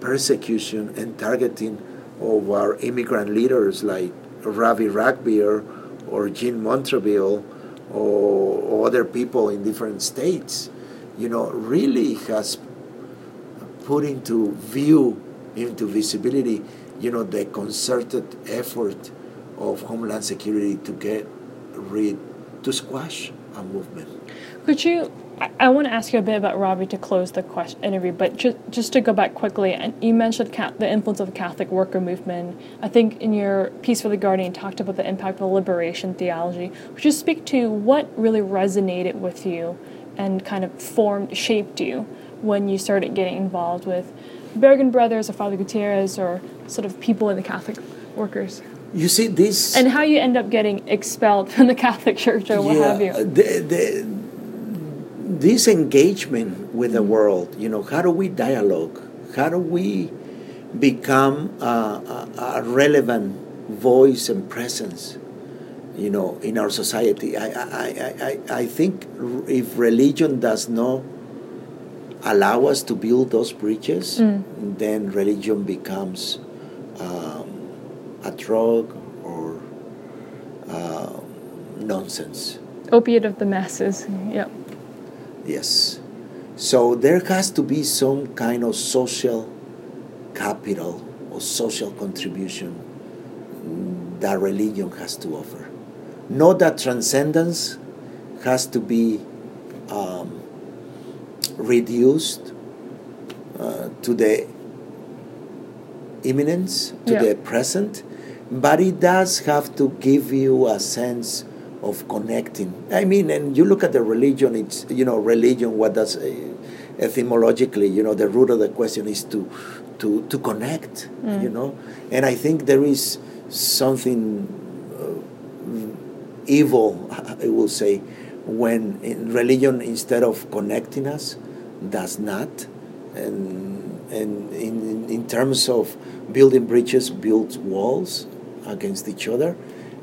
persecution and targeting of our immigrant leaders like Ravi Ragbir or Jean Montrevil or, or other people in different states, you know, really has put into view, into visibility, you know, the concerted effort of Homeland Security to get rid, to squash a movement. Could you? I, I want to ask you a bit about Ravi to close the question, interview, but just just to go back quickly, and you mentioned ca- the influence of the Catholic worker movement. I think in your piece for the Guardian, you talked about the impact of liberation theology. Would you speak to what really resonated with you and kind of formed, shaped you when you started getting involved with Berrigan Brothers or Father Gutierrez or sort of people in the Catholic workers? You see, this. And how you end up getting expelled from the Catholic Church or what have you? The, the, this engagement with the world, you know, how do we dialogue? How do we become a, a, a relevant voice and presence, you know, in our society? I, I, I, I, I think if religion does not allow us to build those bridges, then religion becomes um, a drug or uh, nonsense. Opiate of the masses. Yep. Yes. So there has to be some kind of social capital or social contribution that religion has to offer. Not that transcendence has to be um, reduced uh, to the immanence, to Yeah. the present, but it does have to give you a sense of connecting. I mean, and you look at the religion, it's, you know, religion, what does, uh, etymologically, you know, the root of the question is to to to connect, Mm. you know, and I think there is something uh, evil, I will say, when in religion instead of connecting us, does not, and and in in terms of building bridges, build walls against each other.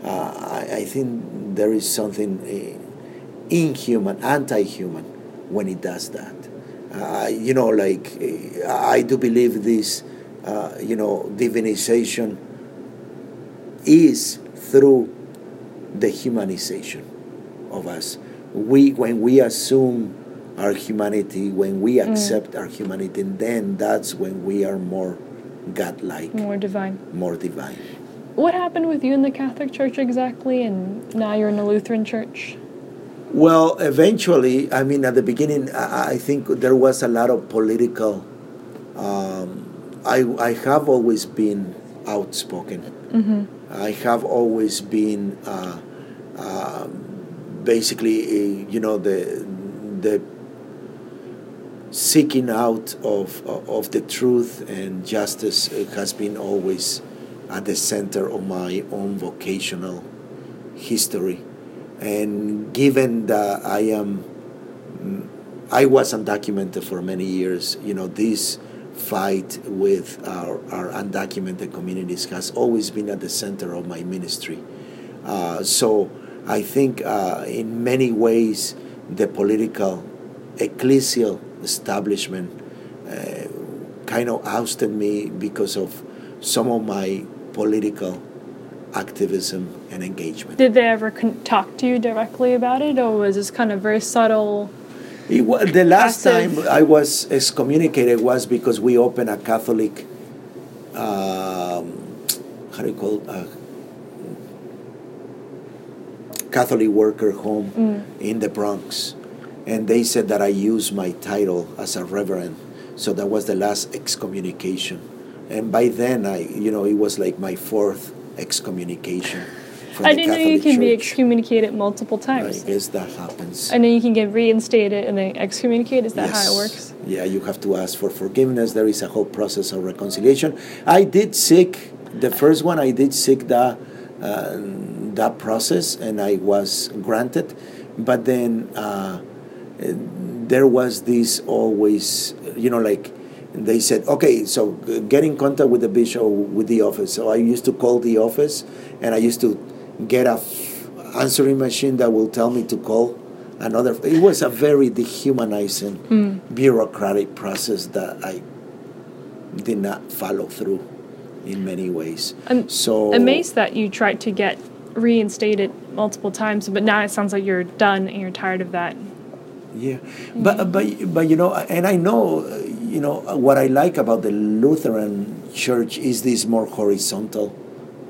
Uh, I, I think there is something uh, inhuman, anti-human, when it does that. Uh, you know, like uh, I do believe this, uh, you know, divinization is through the humanization of us. We, when we assume our humanity, when we accept our humanity, then that's when we are more godlike, More divine. more divine. What happened with you in the Catholic Church exactly, and now you're in the Lutheran Church? Well, eventually, I mean, at the beginning, I, I think there was a lot of political. Um, I, I have always been outspoken. Mm-hmm. I have always been uh, uh, basically, uh, you know, the the seeking out of of the truth and justice has been always at the center of my own vocational history. And given that I am, mm, I was undocumented for many years, you know, this fight with our, our undocumented communities has always been at the center of my ministry. Uh, so I think uh, in many ways the political ecclesial establishment uh, kind of ousted me because of some of my political activism and engagement. Did they ever con- talk to you directly about it, or was this kind of very subtle? It wa- the last Passive. time I was excommunicated was because we opened a Catholic, um, how do you call it? Uh, Catholic worker home Mm. in the Bronx. And they said that I used my title as a reverend. So that was the last excommunication. And by then, I, you know, it was like my fourth excommunication. From I didn't know you can be excommunicated multiple times. I guess that happens. And then you can get reinstated and then excommunicated. Is that how it Yes. works? Yeah, you have to ask for forgiveness. There is a whole process of reconciliation. I did seek the first one. I did seek that uh, that process, and I was granted. But then uh, there was this always, you know, like they said, okay, so get in contact with the bishop with the office. So I used to call the office, and I used to get a f- answering machine that will tell me to call another. It was a very dehumanizing Mm. bureaucratic process that I did not follow through in many ways. I'm so amazed that you tried to get reinstated multiple times, but now it sounds like you're done and you're tired of that. Yeah, but but but you know, and I know, you know, what I like about the Lutheran Church is this more horizontal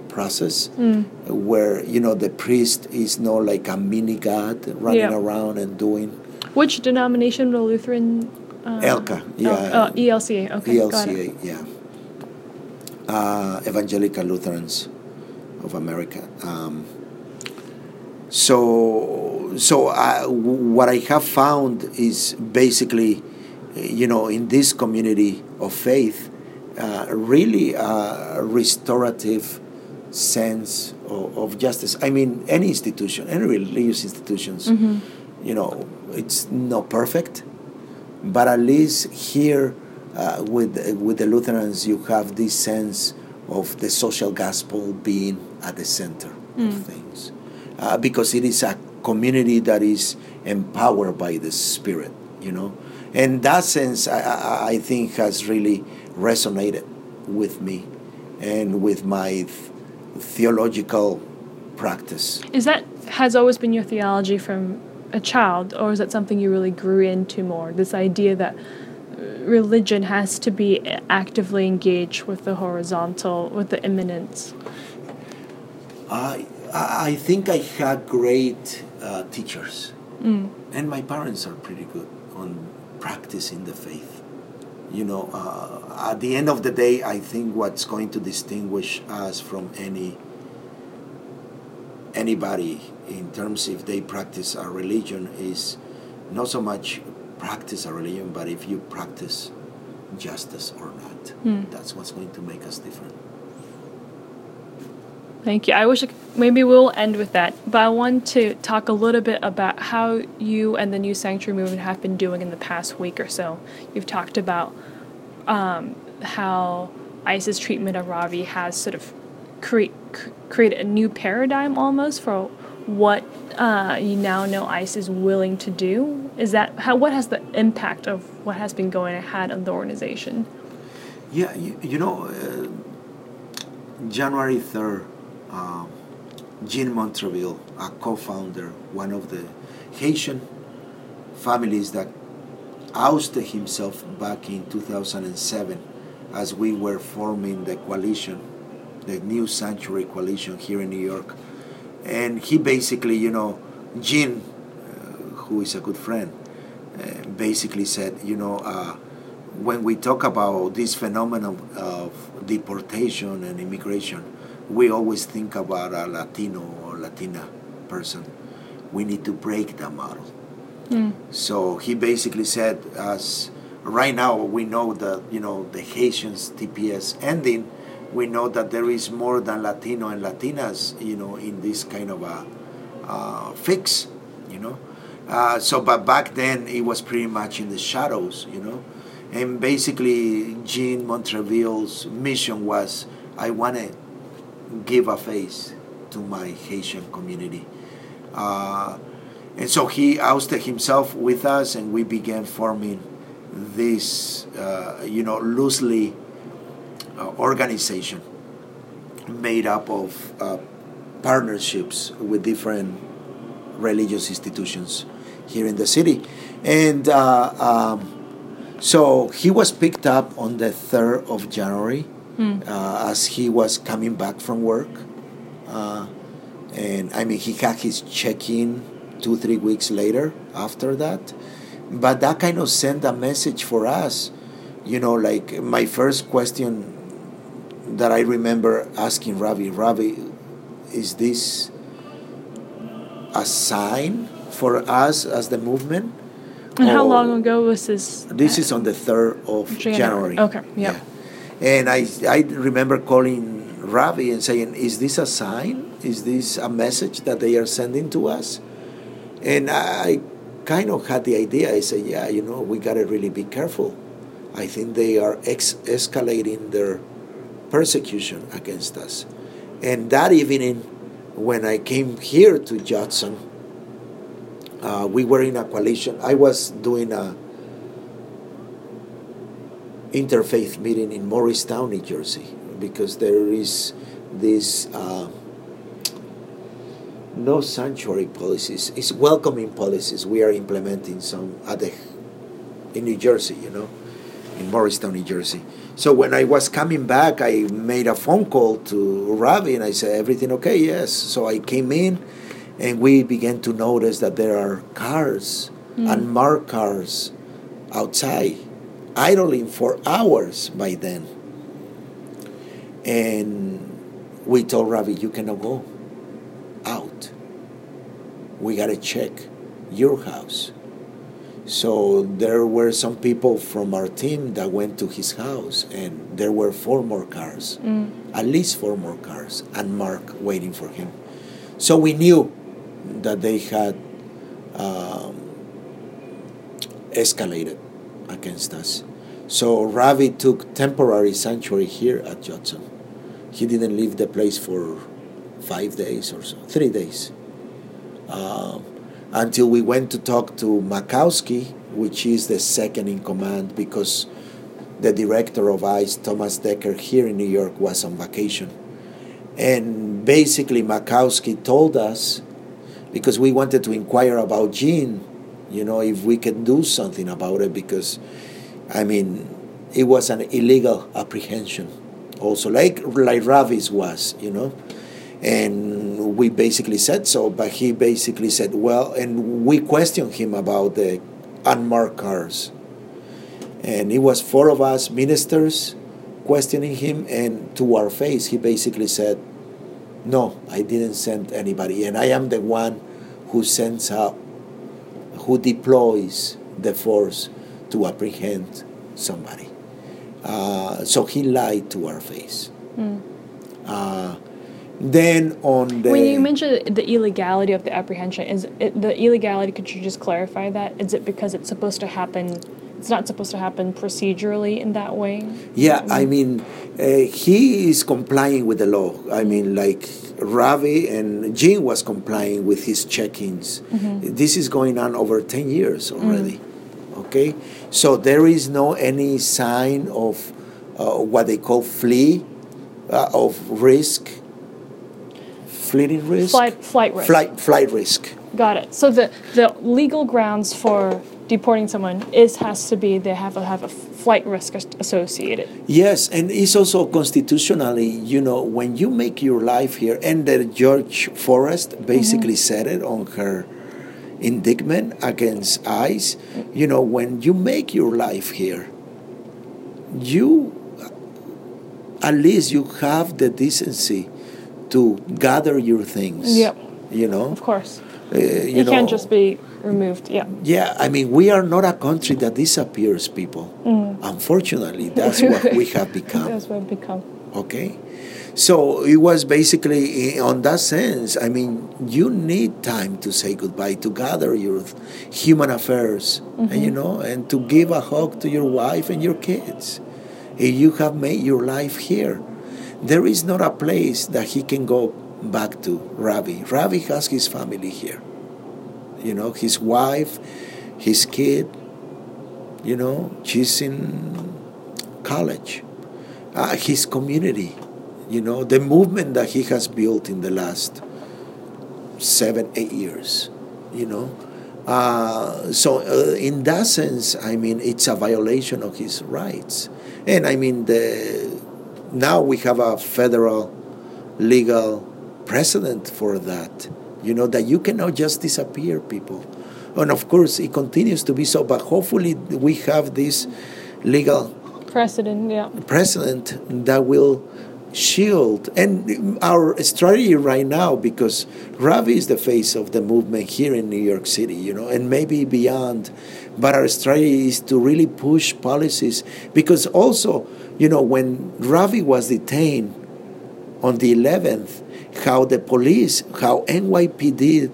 process, Mm. where you know the priest is not like a mini god running Yeah. around and doing Which denomination, the Lutheran? Uh, ELCA, yeah, Oh, oh, ELCA. Okay. ELCA, yeah, uh, Evangelical Lutherans of America. Um, so, so I, w- what I have found is basically, uh, you know, in this community of faith, uh, really a restorative sense of, of justice. I mean, any institution, any religious institutions, Mm-hmm. you know, it's not perfect, but at least here uh, with with the Lutherans, you have this sense of the social gospel being at the center Mm. of things, uh, because it is a community that is empowered by the Spirit, you know, and that sense I, I, think has really resonated with me and with my th- theological practice. Is that has always been your theology from a child, or is that something you really grew into more? This idea that uh, religion has to be actively engaged with the horizontal, with the immanence. I I I think I had great uh, teachers, Mm. and my parents are pretty good on practicing the faith. You know, uh, at the end of the day, I think what's going to distinguish us from any anybody in terms if they practice our religion is not so much practice a religion, but if you practice justice or not. Hmm. That's what's going to make us different. Thank you. I wish maybe we'll end with that, but I want to talk a little bit about how you and the New Sanctuary Movement have been doing in the past week or so. You've talked about um, how ICE's treatment of Ravi has sort of create, cr- created a new paradigm almost for what uh, you now know ICE is willing to do. Is that how? What has the impact of what has been going ahead on the organization? Yeah, you, you know, uh, January 3rd, um, Jean Montrevil, a co founder, one of the Haitian families that ousted himself back in 2007 as we were forming the coalition, the New Sanctuary Coalition here in New York. And he basically, you know, Jean, uh, who is a good friend, uh, basically said, you know, uh, when we talk about this phenomenon of deportation and immigration, we always think about a Latino or Latina person. We need to break that model. So he basically said, as right now we know that you know the Haitians TPS ending, we know that there is more than Latino and Latinas, you know, in this kind of a uh, fix, you know. Uh, so, but back then it was pretty much in the shadows, you know. And basically, Jean Montrevil's mission was, I want to give a face to my Haitian community. Uh, and so he ousted himself with us, and we began forming this, uh, you know, loosely uh, organization made up of uh, partnerships with different religious institutions here in the city. And uh, um, so he was picked up on the 3rd of January uh, as he was coming back from work. Uh, and I mean, he had his check in two, three weeks later after that. But that kind of sent a message for us. You know, like my first question that I remember asking Ravi, Ravi, is this a sign for us as the movement? And how long ago was this? This is on the 3rd of January. January. Okay, yeah. And I, I remember calling Ravi and saying, Is this a sign? Is this a message that they are sending to us? And I kind of had the idea. I said, Yeah, you know, we got to really be careful. I think they are ex- escalating their persecution against us. And that evening, when I came here to Judson, uh, we were in a coalition. I was doing a interfaith meeting in Morristown, New Jersey, because there is this uh, no sanctuary policies. It's welcoming policies. We are implementing some at the, in New Jersey, you know, in Morristown, New Jersey. So when I was coming back, I made a phone call to Ravi and I said, "Everything okay?" Yes. So I came in, and we began to notice that there are cars, unmarked cars, outside, idling for hours by then. And we told Ravi, "You cannot go out. We gotta check your house." So there were some people from our team that went to his house, and there were four more cars, at least four more cars, and Mark waiting for him. So we knew that they had um, escalated against us. So Ravi took temporary sanctuary here at Judson. He didn't leave the place for five days or so, three days, um, until we went to talk to Mechkowski, which is the second in command, because the director of ICE, Thomas Decker, here in New York, was on vacation. And basically, Mechkowski told us, because we wanted to inquire about Jean, you know, if we can do something about it, because, I mean, it was an illegal apprehension, also, like like Ravi's was, you know. And we basically said so, but he basically said, well, and we questioned him about the unmarked cars. And it was four of us ministers questioning him, and to our face, he basically said, no, I didn't send anybody, and I am the one who sends out, who deploys the force to apprehend somebody. Uh, so he lied to our face. Mm. Uh, then on the when you mentioned the illegality of the apprehension, is it the illegality? Could you just clarify that? Is it because it's supposed to happen? It's not supposed to happen procedurally in that way. Yeah, I mean, uh, he is complying with the law. I mean, like Ravi and Jean was complying with his check-ins. Mm-hmm. This is going on over ten years already. Mm. Okay, so there is no any sign of uh, what they call flee uh, of risk fleeting risk? Flight, flight risk. Flight, flight risk. Got it. So the, the legal grounds for deporting someone is has to be they have to have a flight risk associated. Yes, and it's also constitutionally, you know, when you make your life here, and the Judge Forrest basically mm-hmm. said it on her indictment against ICE, you know, when you make your life here, you at least you have the decency to gather your things. Yep. You know. Of course. Uh, you it know, can't just be removed. Yeah. Yeah, I mean, we are not a country that disappears people. Mm. Unfortunately, that's what we have become. that's what we become. Okay. So it was basically on that sense. I mean, you need time to say goodbye, to gather your human affairs, mm-hmm. and you know, and to give a hug to your wife and your kids. If You have made your life here there is not a place that he can go back to, Ravi. Ravi has his family here. You know, his wife, his kid, you know, she's in college. Uh, his community, you know, the movement that he has built in the last seven, eight years, you know. Uh, so, uh, in that sense, I mean, it's a violation of his rights. And I mean, the now we have a federal legal precedent for that. You know, that you cannot just disappear people. And of course, it continues to be so, but hopefully, we have this legal precedent, yeah. precedent that will shield. And our strategy right now, because Ravi is the face of the movement here in New York City, you know, and maybe beyond, but our strategy is to really push policies because also you know, when Ravi was detained on the 11th, how the police, how NYPD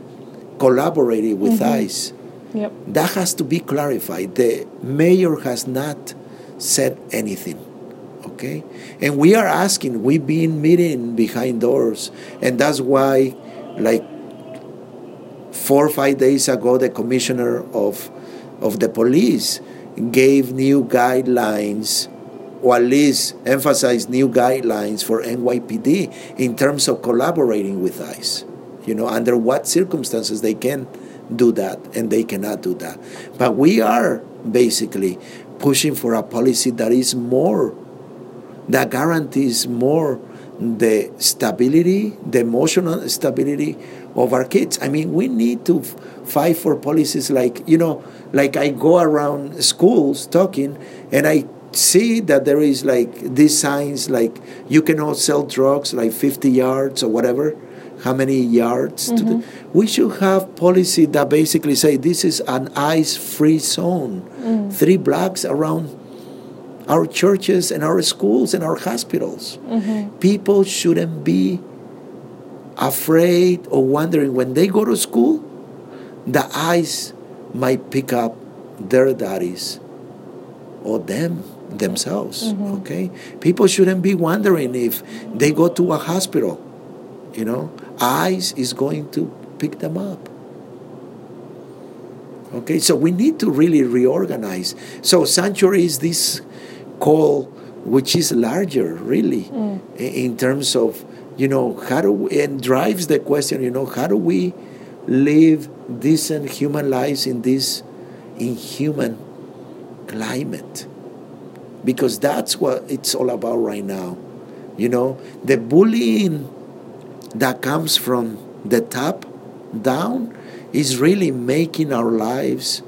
collaborated with mm-hmm. ICE. Yep. That has to be clarified. The mayor has not said anything. Okay? And we are asking, we've been meeting behind doors, and that's why, like four or five days ago, the commissioner of, of the police gave new guidelines or at least emphasize new guidelines for NYPD in terms of collaborating with ICE. You know, under what circumstances they can do that and they cannot do that. But we are basically pushing for a policy that is more, that guarantees more the stability, the emotional stability of our kids. I mean, we need to fight for policies like, you know, like I go around schools talking and I see that there is like these signs like you cannot sell drugs like 50 yards or whatever how many yards mm-hmm. the, we should have policy that basically say this is an ice free zone mm. three blocks around our churches and our schools and our hospitals mm-hmm. people shouldn't be afraid or wondering when they go to school the ice might pick up their daddies or them themselves. Mm-hmm. Okay, people shouldn't be wondering if they go to a hospital. You know, ICE is going to pick them up. Okay, so we need to really reorganize. So sanctuary is this call which is larger, really, mm. in terms of you know how do we, and drives the question. You know, how do we live decent human lives in this inhuman climate? Because that's what it's all about right now. You know, the bullying that comes from the top down is really making our lives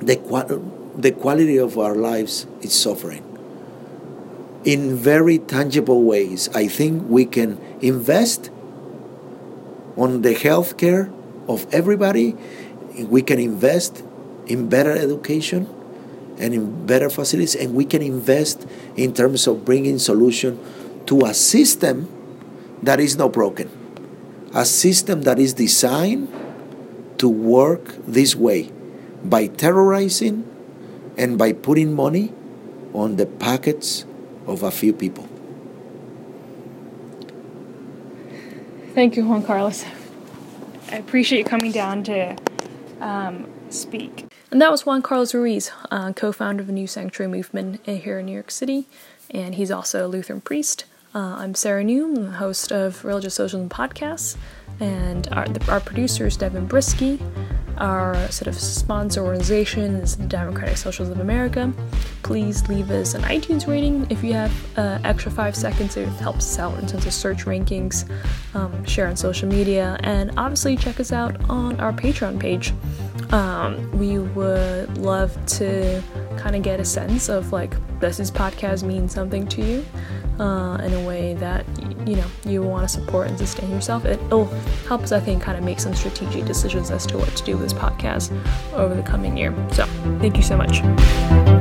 the the quality of our lives is suffering in very tangible ways. I think we can invest on the health care of everybody. We can invest in better education and in better facilities, and we can invest in terms of bringing solution to a system that is not broken, a system that is designed to work this way by terrorizing and by putting money on the pockets of a few people. Thank you, Juan Carlos. I appreciate you coming down to um, speak. And that was Juan Carlos Ruiz, uh, co founder of the New Sanctuary Movement here in New York City, and he's also a Lutheran priest. Uh, I'm Sarah Ngu, host of Religious Socialism Podcasts, and our, our producer is Devin Brisky. Our sort of sponsor organization is the Democratic Socialists of America. Please leave us an iTunes rating if you have uh, extra five seconds. It helps us out in terms of search rankings, um, share on social media, and obviously check us out on our Patreon page. Um, we would love to kind of get a sense of like, does this podcast mean something to you? Uh, in a way that you know you want to support and sustain yourself. It'll help us, I think, kind of make some strategic decisions as to what to do with this podcast over the coming year. So, thank you so much.